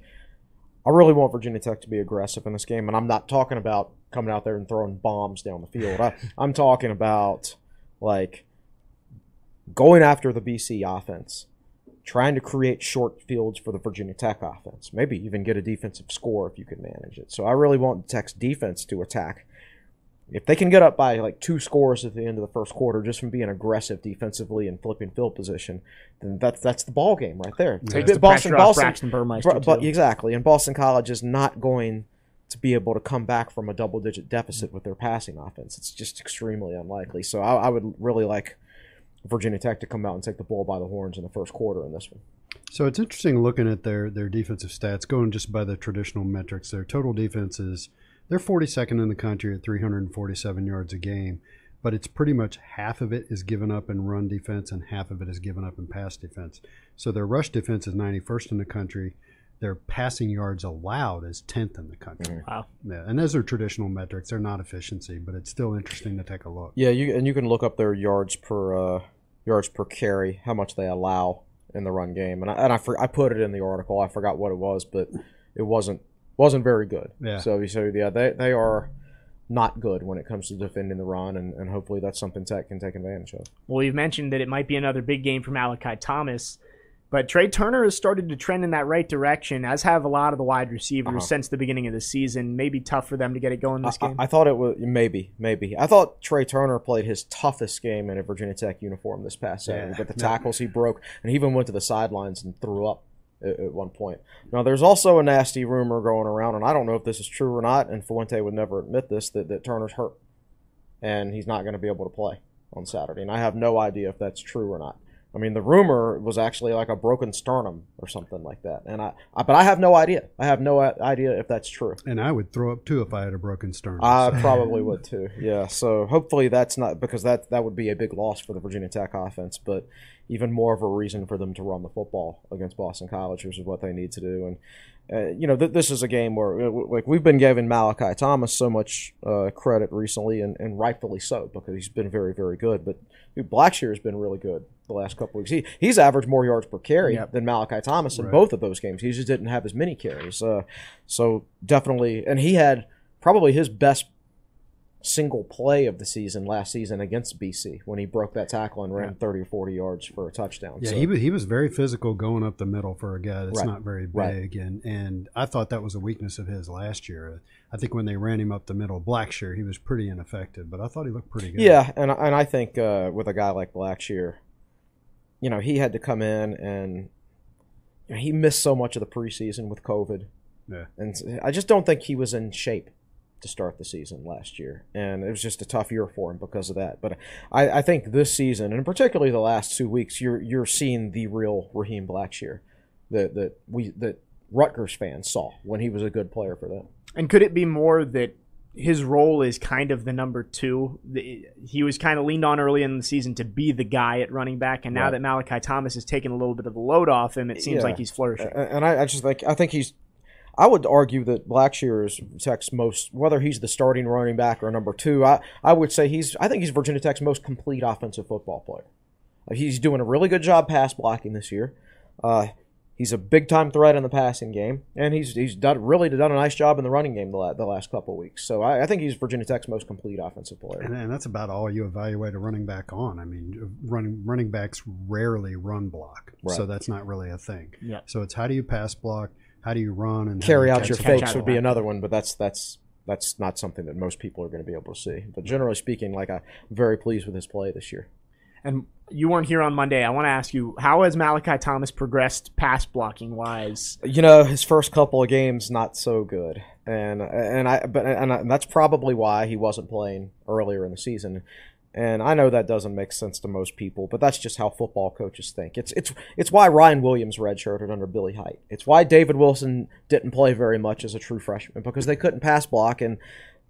I really want Virginia Tech to be aggressive in this game, and I'm not talking about coming out there and throwing bombs down the field. I, I'm talking about like going after the BC offense, trying to create short fields for the Virginia Tech offense, maybe even get a defensive score if you can manage it. So I really want Tech's defense to attack. If they can get up by like two scores at the end of the first quarter just from being aggressive defensively and flipping field position, then that's that's the ball game right there. But the Braxton Burmeister, but, but exactly, and Boston College is not going to be able to come back from a double-digit deficit with their passing offense. It's just extremely unlikely. So I, I would really like Virginia Tech to come out and take the bull by the horns in the first quarter in this one. So it's interesting looking at their their defensive stats, going just by the traditional metrics. Their total defense is they're 42nd in the country at 347 yards a game, but it's pretty much half of it is given up in run defense and half of it is given up in pass defense. So their rush defense is 91st in the country. Their passing yards allowed is 10th in the country. Wow. Yeah, and those are traditional metrics. They're not efficiency, but it's still interesting to take a look. Yeah, you and you can look up their yards per uh, yards per carry, how much they allow in the run game, and I, and I, for, I put it in the article. I forgot what it was, but it wasn't wasn't very good. Yeah. So so yeah, they they are not good when it comes to defending the run, and, and hopefully that's something Tech can take advantage of. Well, you've mentioned that it might be another big game for Malachi Thomas, but Tre Turner has started to trend in that right direction, as have a lot of the wide receivers Uh-huh. since the beginning of the season. Maybe tough for them to get it going this I, game. I thought it was maybe, maybe. I thought Tre Turner played his toughest game in a Virginia Tech uniform this past Saturday. Yeah. But the tackles he broke, and he even went to the sidelines and threw up at, at one point. Now, there's also a nasty rumor going around, and I don't know if this is true or not. And Fuente would never admit this that, that Turner's hurt, and he's not going to be able to play on Saturday. And I have no idea if that's true or not. I mean, the rumor was actually like a broken sternum or something like that, and I, I but I have no idea. I have no idea if that's true. And I would throw up too if I had a broken sternum. I So- probably would too. Yeah. So hopefully that's not because that that would be a big loss for the Virginia Tech offense, but even more of a reason for them to run the football against Boston College, which is what they need to do. And uh, you know, th- this is a game where, uh, like, we've been giving Malachi Thomas so much uh, credit recently, and, and rightfully so, because he's been very, very good. But dude, Blackshear has been really good the last couple weeks. He, he's averaged more yards per carry Yep. than Malachi Thomas in Right. both of those games. He just didn't have as many carries. Uh, so definitely, and he had probably his best single play of the season last season against BC when he broke that tackle and ran Yeah. 30 or 40 yards for a touchdown. Yeah, So- he was he was very physical going up the middle for a guy that's Right. not very Right. big, and and I thought that was a weakness of his last year. I think when they ran him up the middle, Blackshear, he was pretty ineffective, but I thought he looked pretty good. Yeah, and and I think uh, with a guy like Blackshear, you know, he had to come in and you know, he missed so much of the preseason with COVID, Yeah. and I just don't think he was in shape to start the season last year, and it was just a tough year for him because of that. But I, I think this season, and particularly the last two weeks, you're you're seeing the real Raheem Blackshear that that we that Rutgers fans saw when he was a good player for them. And could it be more that his role is kind of the number two? He was kind of leaned on early in the season to be the guy at running back, and now Right. that Malachi Thomas has taken a little bit of the load off him, it seems Yeah. like he's flourishing. And I, I just think I think he's. I would argue that Blackshear is Tech's most, whether he's the starting running back or number two. I, I would say he's. I think he's Virginia Tech's most complete offensive football player. Uh, He's doing a really good job pass blocking this year. Uh, he's a big time threat in the passing game, and he's he's done really done a nice job in the running game the, la- the last couple of weeks. So I, I think he's Virginia Tech's most complete offensive player. And, and that's about all you evaluate a running back on. I mean, running running backs rarely run block, Right. so that's not really a thing. Yeah. So it's how do you pass block, how do you run, and carry out your fakes would be another one, but that's that's that's not something that most people are going to be able to see. But generally speaking, like I'm very pleased with his play this year. And you weren't here on Monday. I want to ask you, how has Malachi Thomas progressed pass blocking wise? You know, his first couple of games not so good, and and I but and, I, and that's probably why he wasn't playing earlier in the season. And I know that doesn't make sense to most people, but that's just how football coaches think. It's it's it's why Ryan Williams redshirted under Billy Hite. It's why David Wilson didn't play very much as a true freshman because they couldn't pass block and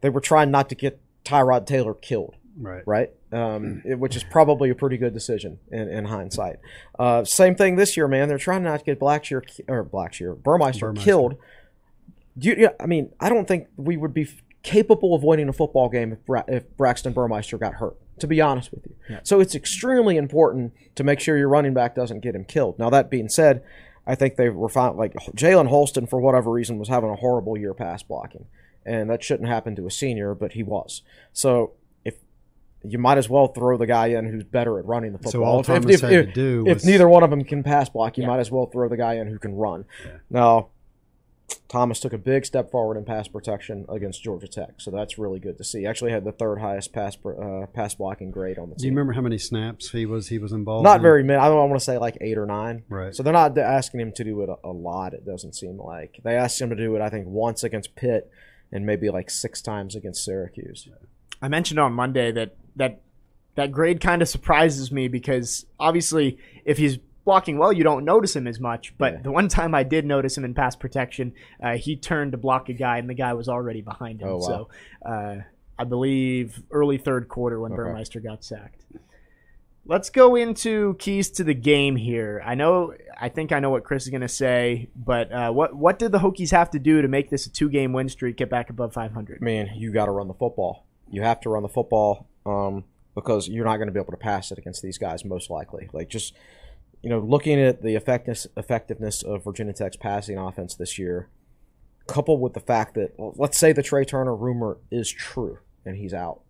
they were trying not to get Tyrod Taylor killed. right. right? Um, it- which is probably a pretty good decision in, in hindsight. Uh, same thing this year, man. They're trying not to get Blackshear or Blackshear Burmeister, Burmeister. killed. Do you, yeah, I mean, I don't think we would be capable of winning a football game if, Bra- if Braxton Burmeister got hurt. To be honest with you, so it's extremely important to make sure your running back doesn't get him killed. Now that being said, I think they were fine. Like Jalen Holston, for whatever reason, was having a horrible year pass blocking, and that shouldn't happen to a senior, but he was. So if you might as well throw the guy in who's better at running the football. So all If- Thomas if, had if, to do if was- neither one of them can pass block, you Yeah. might as well throw the guy in who can run. Now, Thomas took a big step forward in pass protection against Georgia Tech, so that's really good to see. Actually, had the third highest pass uh, pass blocking grade on the team. Do you remember how many snaps he was he was involved? Not in? very many. I don't want to say like eight or nine. Right. So they're not asking him to do it a, a lot. It doesn't seem like they asked him to do it. I think once against Pitt, and maybe like six times against Syracuse. I mentioned on Monday that that that grade kind of surprises me because obviously if he's blocking well, you don't notice him as much. But Yeah. the one time I did notice him in pass protection, uh, he turned to block a guy and the guy was already behind him. Oh, wow. So uh, I believe early third quarter when Okay. Burmeister got sacked. Let's go into keys to the game here. I know, I think I know what Chris is going to say, but uh, what what did the Hokies have to do to make this a two game win streak, get back above 500? Man, you got to run the football. You have to run the football um, because you're not going to be able to pass it against these guys, most likely. Like just you know, looking at the effectiveness effectiveness of Virginia Tech's passing offense this year, coupled with the fact that well, let's say the Tre Turner rumor is true and he's out.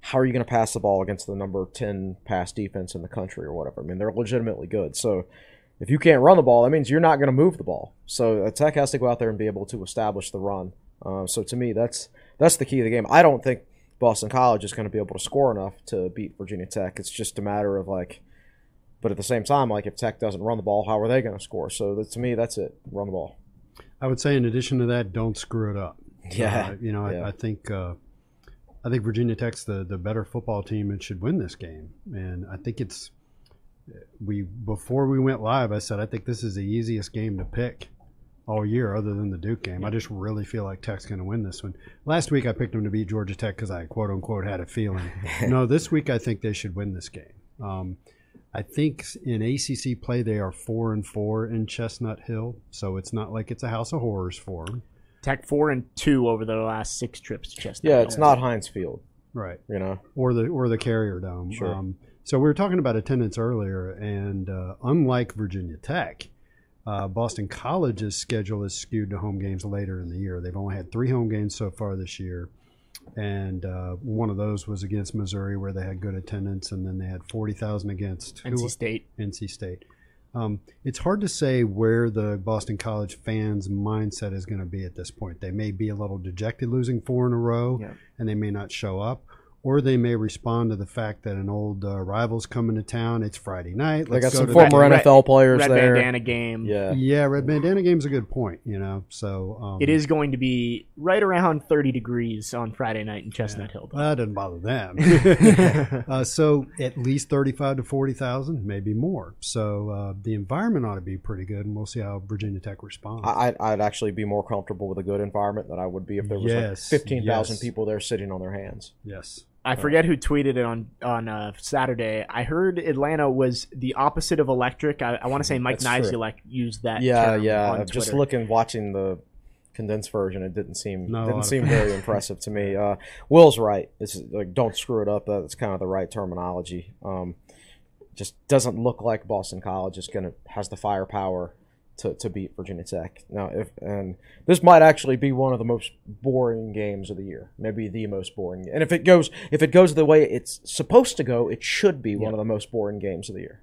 How are you going to pass the ball against the number 10 pass defense in the country or whatever? I mean, they're legitimately good. So if you can't run the ball, that means you're not going to move the ball. So uh, Tech has to go out there and be able to establish the run. Uh, so to me, that's that's the key of the game. I don't think Boston College is going to be able to score enough to beat Virginia Tech. It's just a matter of like, but at the same time, like if Tech doesn't run the ball, how are they going to score? So that, to me, that's it. Run the ball. I would say in addition to that, don't screw it up. Yeah, Uh, you know, yeah. I, I think uh, I think Virginia Tech's the, the better football team and should win this game. And I think it's we before we went live, I said I think this is the easiest game to pick all year, other than the Duke game. I just really feel like Tech's going to win this one. Last week I picked them to beat Georgia Tech because I quote unquote had a feeling. no, this week I think they should win this game. Um, I think in ACC play they are four and four in Chestnut Hill, so it's not like it's a house of horrors for them. Tech four and two over the last six trips to Chestnut. Yeah, Hill. it's not Heinz Field, Right. you know. or the or the Carrier Dome. Sure. Um, so we were talking about attendance earlier, and uh, unlike Virginia Tech, uh, Boston College's schedule is skewed to home games later in the year. They've only had three home games so far this year, and uh, one of those was against Missouri, where they had good attendance, and then they had forty thousand against who- NC State. NC State. Um, it's hard to say where the Boston College fans' mindset is going to be at this point. They may be a little dejected losing four in a row, Yeah. and they may not show up, or they may respond to the fact that an old uh, rival's coming to town. It's Friday night. They Let's got go some to former Red- NFL players there. Red there. bandana game. Yeah. Yeah, red bandana game's a good point. You know, so um, It is going to be right around 30 degrees on Friday night in Chestnut Hill. Well, that doesn't bother them. uh, so at least thirty-five to forty thousand, maybe more. So uh, the environment ought to be pretty good, and we'll see how Virginia Tech responds. I, I'd, I'd actually be more comfortable with a good environment than I would be if there was like 15,000 yes. people there sitting on their hands. yes. I forget who tweeted it on on uh, Saturday. I heard Atlanta was the opposite of electric. I, I want to say Mike That's true. Niziolek used that. yeah, term yeah. on Just looking, watching the condensed version, it didn't seem Not didn't of- seem very impressive to me. Uh, Will's right. It's like don't screw it up. That's kind of the right terminology. Um, just doesn't look like Boston College is gonna has the firepower to, to beat Virginia Tech. Now, if and this might actually be one of the most boring games of the year, maybe the most boring. And if it goes if it goes the way it's supposed to go, it should be one of the most boring games of the year.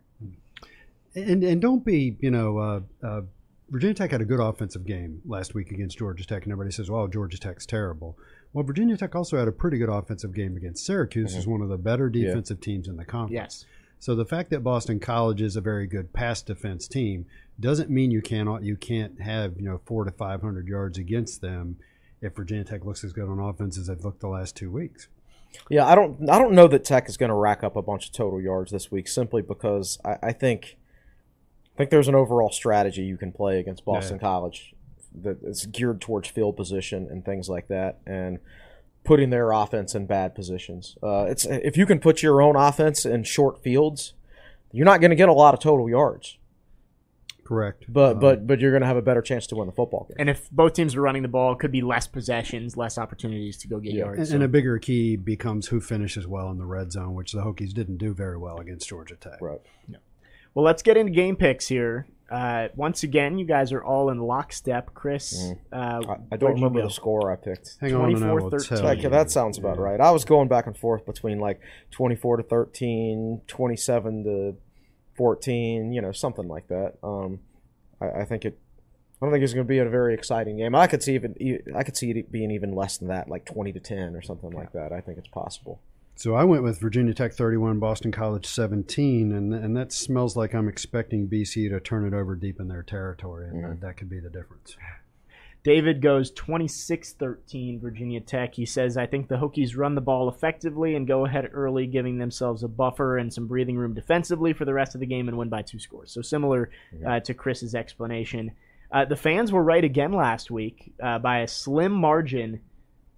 And and don't be you know uh, uh, Virginia Tech had a good offensive game last week against Georgia Tech, and everybody says, "Well, Georgia Tech's terrible." Well, Virginia Tech also had a pretty good offensive game against Syracuse, who's one of the better defensive teams in the conference. yes. So the fact that Boston College is a very good pass defense team doesn't mean you cannot you can't have you know four to five hundred yards against them if Virginia Tech looks as good on offense as they've looked the last two weeks. Yeah, I don't I don't know that Tech is going to rack up a bunch of total yards this week simply because I, I think I think there's an overall strategy you can play against Boston Yeah. College that is geared towards field position and things like that and putting their offense in bad positions. Uh, it's if you can put your own offense in short fields, you're not going to get a lot of total yards, Correct. but Um, but but you're going to have a better chance to win the football game. And if both teams are running the ball, it could be less possessions, less opportunities to go get Yeah. yards. and, So- and a bigger key becomes who finishes well in the red zone, which the Hokies didn't do very well against Georgia Tech. Right. Yeah. Well, let's get into game picks here. Uh, once again, you guys are all in lockstep. Chris, uh, I, I don't remember the score I picked. Hang on, I will 24-13. tell you. that sounds about Yeah. right. I was going back and forth between like 24 to 13, 27 to 14, you know, something like that. Um, I, I think it. I don't think it's going to be a very exciting game. I could see even. e, I could see it being even less than that, like 20 to 10 or something like that. I think it's possible. So I went with Virginia Tech 31, Boston College 17, and and that smells like I'm expecting BC to turn it over deep in their territory, and that, that could be the difference. David goes 26-13 Virginia Tech. He says, I think the Hokies run the ball effectively and go ahead early, giving themselves a buffer and some breathing room defensively for the rest of the game and win by two scores. So similar uh, to Chris's explanation. Uh, the fans were right again last week uh, by a slim margin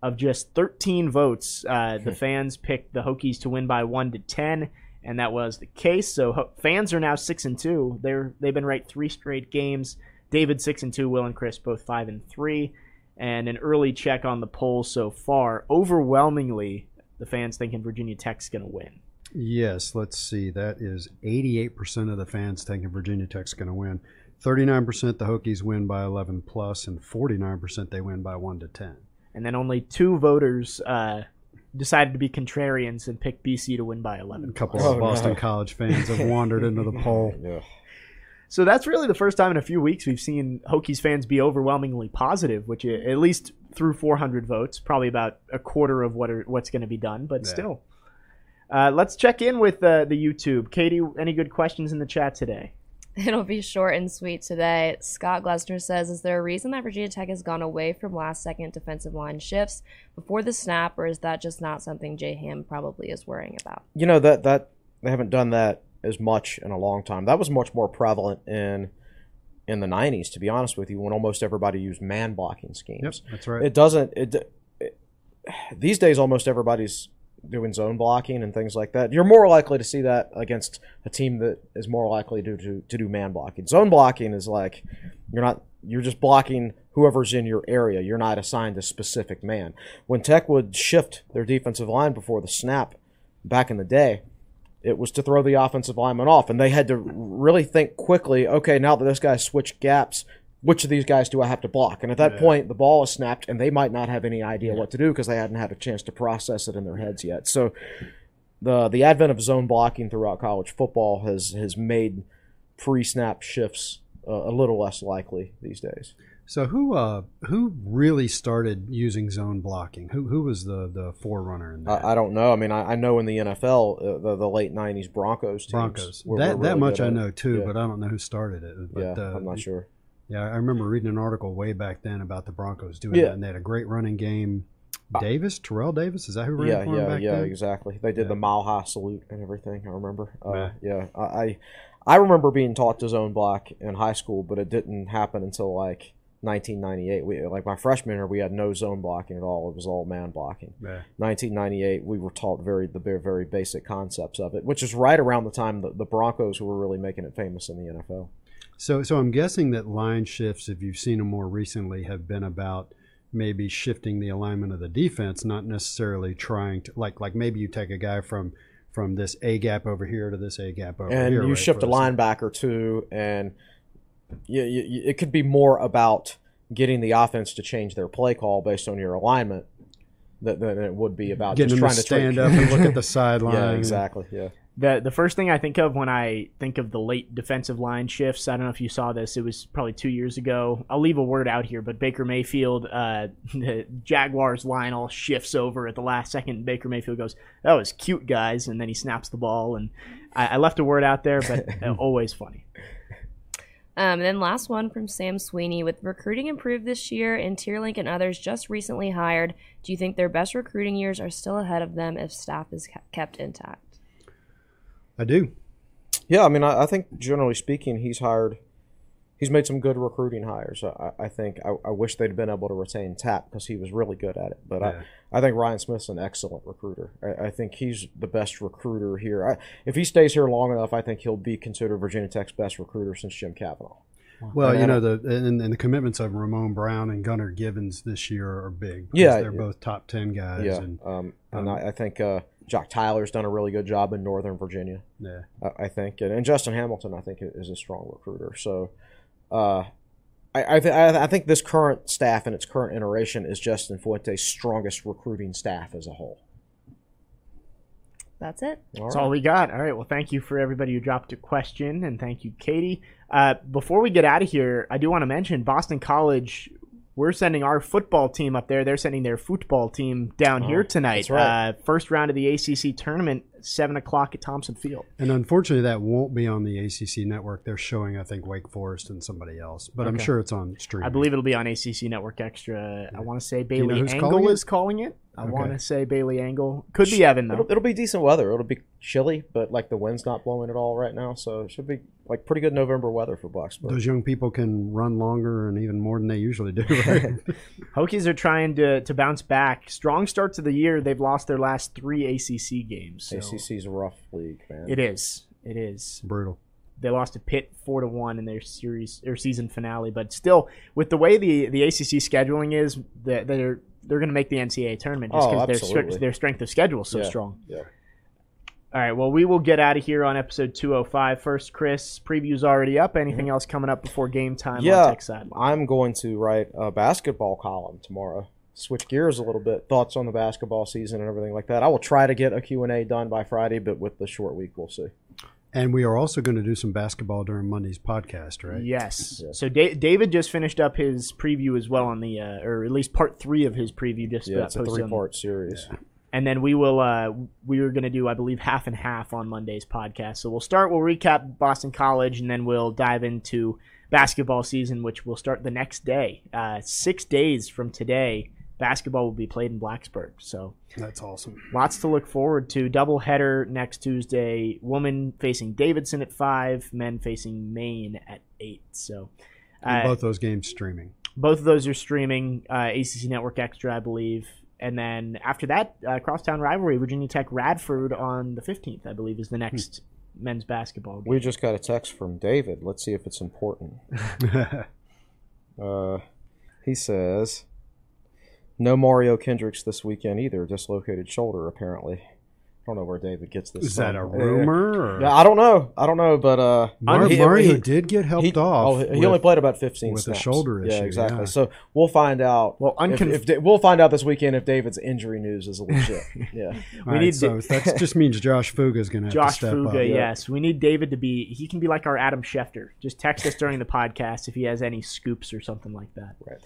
of just 13 votes. Uh, the fans picked the Hokies to win by 1 to 10, and that was the case. So ho- fans are now 6 and 2. They're they've been right 3 straight games. David 6 and 2, Will and Chris both 5 and 3. And an early check on the poll so far, overwhelmingly the fans thinking Virginia Tech's going to win. Yes, let's see. That is 88% of the fans thinking Virginia Tech's going to win. 39% the Hokies win by 11 plus, and 49% they win by 1 to 10. And then only two voters uh, decided to be contrarians and picked BC to win by 11. A couple Oh, of Boston no. College fans have wandered into the poll. Yeah. So that's really the first time in a few weeks we've seen Hokies fans be overwhelmingly positive, which i- at least through 400 votes, probably about a quarter of what are, what's going to be done, but Yeah. still. Uh, let's check in with uh, the YouTube. Katie, any good questions in the chat today? It'll be short and sweet today. Scott Glessner says, Is there a reason that Virginia Tech has gone away from last second defensive line shifts before the snap, or is that just not something Jay Ham probably is worrying about? You know that that they haven't done that as much in a long time. That was much more prevalent in in the 90s to be honest with you when almost everybody used man blocking schemes. Yep, that's right. It doesn't. It, it these days almost everybody's doing zone blocking and things like that. You're more likely to see that against a team that is more likely to to, to do man blocking. Zone blocking is like you're not you're just blocking whoever's in your area. You're not assigned a specific man. When Tech would shift their defensive line before the snap back in the day, it was to throw the offensive lineman off, and they had to really think quickly. Okay, now that this guy's switched gaps, which of these guys do I have to block? And at that Yeah. point, the ball is snapped, and they might not have any idea what to do because they hadn't had a chance to process it in their heads yet. So, the the advent of zone blocking throughout college football has has made pre-snap shifts uh, a little less likely these days. So who uh who really started using zone blocking? Who who was the the forerunner in that? I, I don't know. I mean, I, I know in the NFL, uh, the, the late '90s Broncos teams. Broncos. were- that were that much I know too, Yeah. but I don't know who started it. But, yeah, uh, I'm not sure. Yeah, I remember reading an article way back then about the Broncos doing Yeah. that, and they had a great running game. Davis, Terrell Davis, is that who ran Yeah, for him yeah, back yeah, then? exactly. They did Yeah. the mile high salute and everything. I remember. Uh, Yeah. yeah, I, I remember being taught to zone block in high school, but it didn't happen until like 1998. We like my freshman year, we had no zone blocking at all. It was all man blocking. Yeah. 1998, we were taught very the very, very basic concepts of it, which is right around the time that the Broncos were really making it famous in the NFL. So, so I'm guessing that line shifts, if you've seen them more recently, have been about maybe shifting the alignment of the defense, not necessarily trying to like like maybe you take a guy from from this A gap over here to this A gap over and here. you right, shift a linebacker too, and you, you, it could be more about getting the offense to change their play call based on your alignment than, than it would be about getting just trying to to stand up and look at the sideline. yeah, exactly. Yeah, The the first thing I think of when I think of the late defensive line shifts, I don't know if you saw this. It was probably two years ago. I'll leave a word out here, but Baker Mayfield, uh, the Jaguars line all shifts over at the last second. Baker Mayfield goes, "That was cute, guys," and then he snaps the ball. And I, I left a word out there, but uh, always funny. Um, and then last one from Sam Sweeney. With recruiting improved this year and Tierlink and others just recently hired, do you think their best recruiting years are still ahead of them if staff is kept intact? I do. yeah. I mean, I, I think generally speaking, he's hired. He's made some good recruiting hires. I, I think I, I wish they'd been able to retain Tapp because he was really good at it. But Yeah. I, I think Ryan Smith's an excellent recruiter. I, I think he's the best recruiter here. I, if he stays here long enough, I think he'll be considered Virginia Tech's best recruiter since Jim Cavanaugh. Well, And you know the and, and the commitments of Ramon Brown and Gunnar Givens this year are big. Yeah, they're yeah. both top ten guys. Yeah, And, um, and um, I, I think uh, Jack Tyler's done a really good job in Northern Virginia. yeah. I, I think, and, and Justin Hamilton, I think, is a strong recruiter. So, uh, I I, th- I I think this current staff and its current iteration is Justin Fuente's strongest recruiting staff as a whole. That's it. All That's right. all we got. All right. Well, thank you for everybody who dropped a question, and thank you, Katie. Uh, before we get out of here, I do want to mention Boston College. We're sending our football team up there. They're sending their football team down here tonight. that's right. Uh, first round of the ACC tournament, seven o'clock at Thompson Field. And unfortunately, that won't be on the ACC network. They're showing, I think, Wake Forest and somebody else, but I'm sure it's on stream. I believe it'll be on ACC Network Extra. I want to say you Bailey know Angle calling it? is calling it. I Okay. want to say Bailey Angle. Could be Evan though. It'll, it'll be decent weather. It'll be chilly, but like the wind's not blowing at all right now, so it should be like pretty good November weather for Blacksburg. Those young people can run longer and even more than they usually do. Right? Hokies are trying to, to bounce back. Strong start to the year. They've lost their last three ACC games. So ACC's a rough league, man. It is. It is. Brutal. They lost to Pitt four to one in their series or season finale, but still, with the way the the ACC scheduling is, that they're they're going to make the NCAA tournament just Oh, because their their strength of schedule is so Yeah. strong. Yeah. All right. Well, we will get out of here on episode 205. First, Chris, preview's already up. Anything else coming up before game time Yeah. on Tech Sideline? I'm going to write a basketball column tomorrow. Switch gears a little bit. Thoughts on the basketball season and everything like that. I will try to get a Q&A done by Friday, but with the short week, we'll see. And we are also going to do some basketball during Monday's podcast, right? Yes. Yeah. So da- David just finished up his preview as well on the, uh, or at least part three of his preview. Just Yeah, uh, it's a posted on- three-part series. And then we will uh we are going to do i believe half and half on monday's podcast so we'll start we'll recap boston college and then we'll dive into basketball season which will start the next day uh six days from today basketball will be played in blacksburg so That's awesome. lots to look forward to double header next tuesday woman facing davidson at five men facing maine at eight so uh, both those games streaming. both of those are streaming uh, ACC Network Extra, I believe. And then after that, uh, crosstown rivalry, Virginia Tech Radford on the 15th, I believe, is the next men's basketball game. We just got a text from David. Let's see if it's important. uh, he says, "No Mario Kendricks this weekend either. Dislocated shoulder, apparently." I don't know where David gets this. Is that a rumor? Or? Yeah, I don't know. I don't know, but uh, Mar- he- Mario he- did get helped he, off. oh, he with- only played about fifteen with a snaps. shoulder Yeah, exactly. yeah. So we'll find out. Well, if, unconf- if Da- we'll find out this weekend if David's injury news is a legit. yeah. We right, need so that just means Josh Fuga is going to have Josh step Fuga, up. yes. We need David to be, he can be like our Adam Schefter. Just text us during the podcast if he has any scoops or something like that. Right.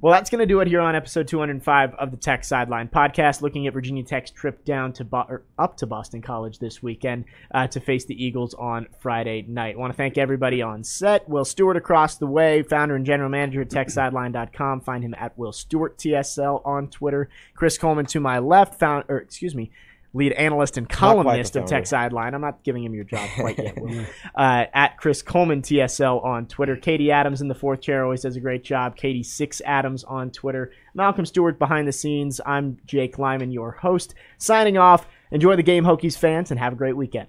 Well, that's going to do it here on episode 205 of the Tech Sideline podcast, looking at Virginia Tech's trip down to Bo- or up to Boston College this weekend uh, to face the Eagles on Friday night. I want to thank everybody on set. Will Stewart across the way, founder and general manager at TechSideline.com. Find him at Will Stewart TSL on Twitter. Chris Coleman to my left, found or excuse me, lead analyst and columnist of Tech. Sideline. I'm not giving him your job quite yet. Uh, at Chris Coleman TSL on Twitter. Katie Adams in the fourth chair always does a great job. Katie Six Adams on Twitter. Malcolm Stewart behind the scenes. I'm Jake Lyman, your host. Signing off. Enjoy the game, Hokies fans, and have a great weekend.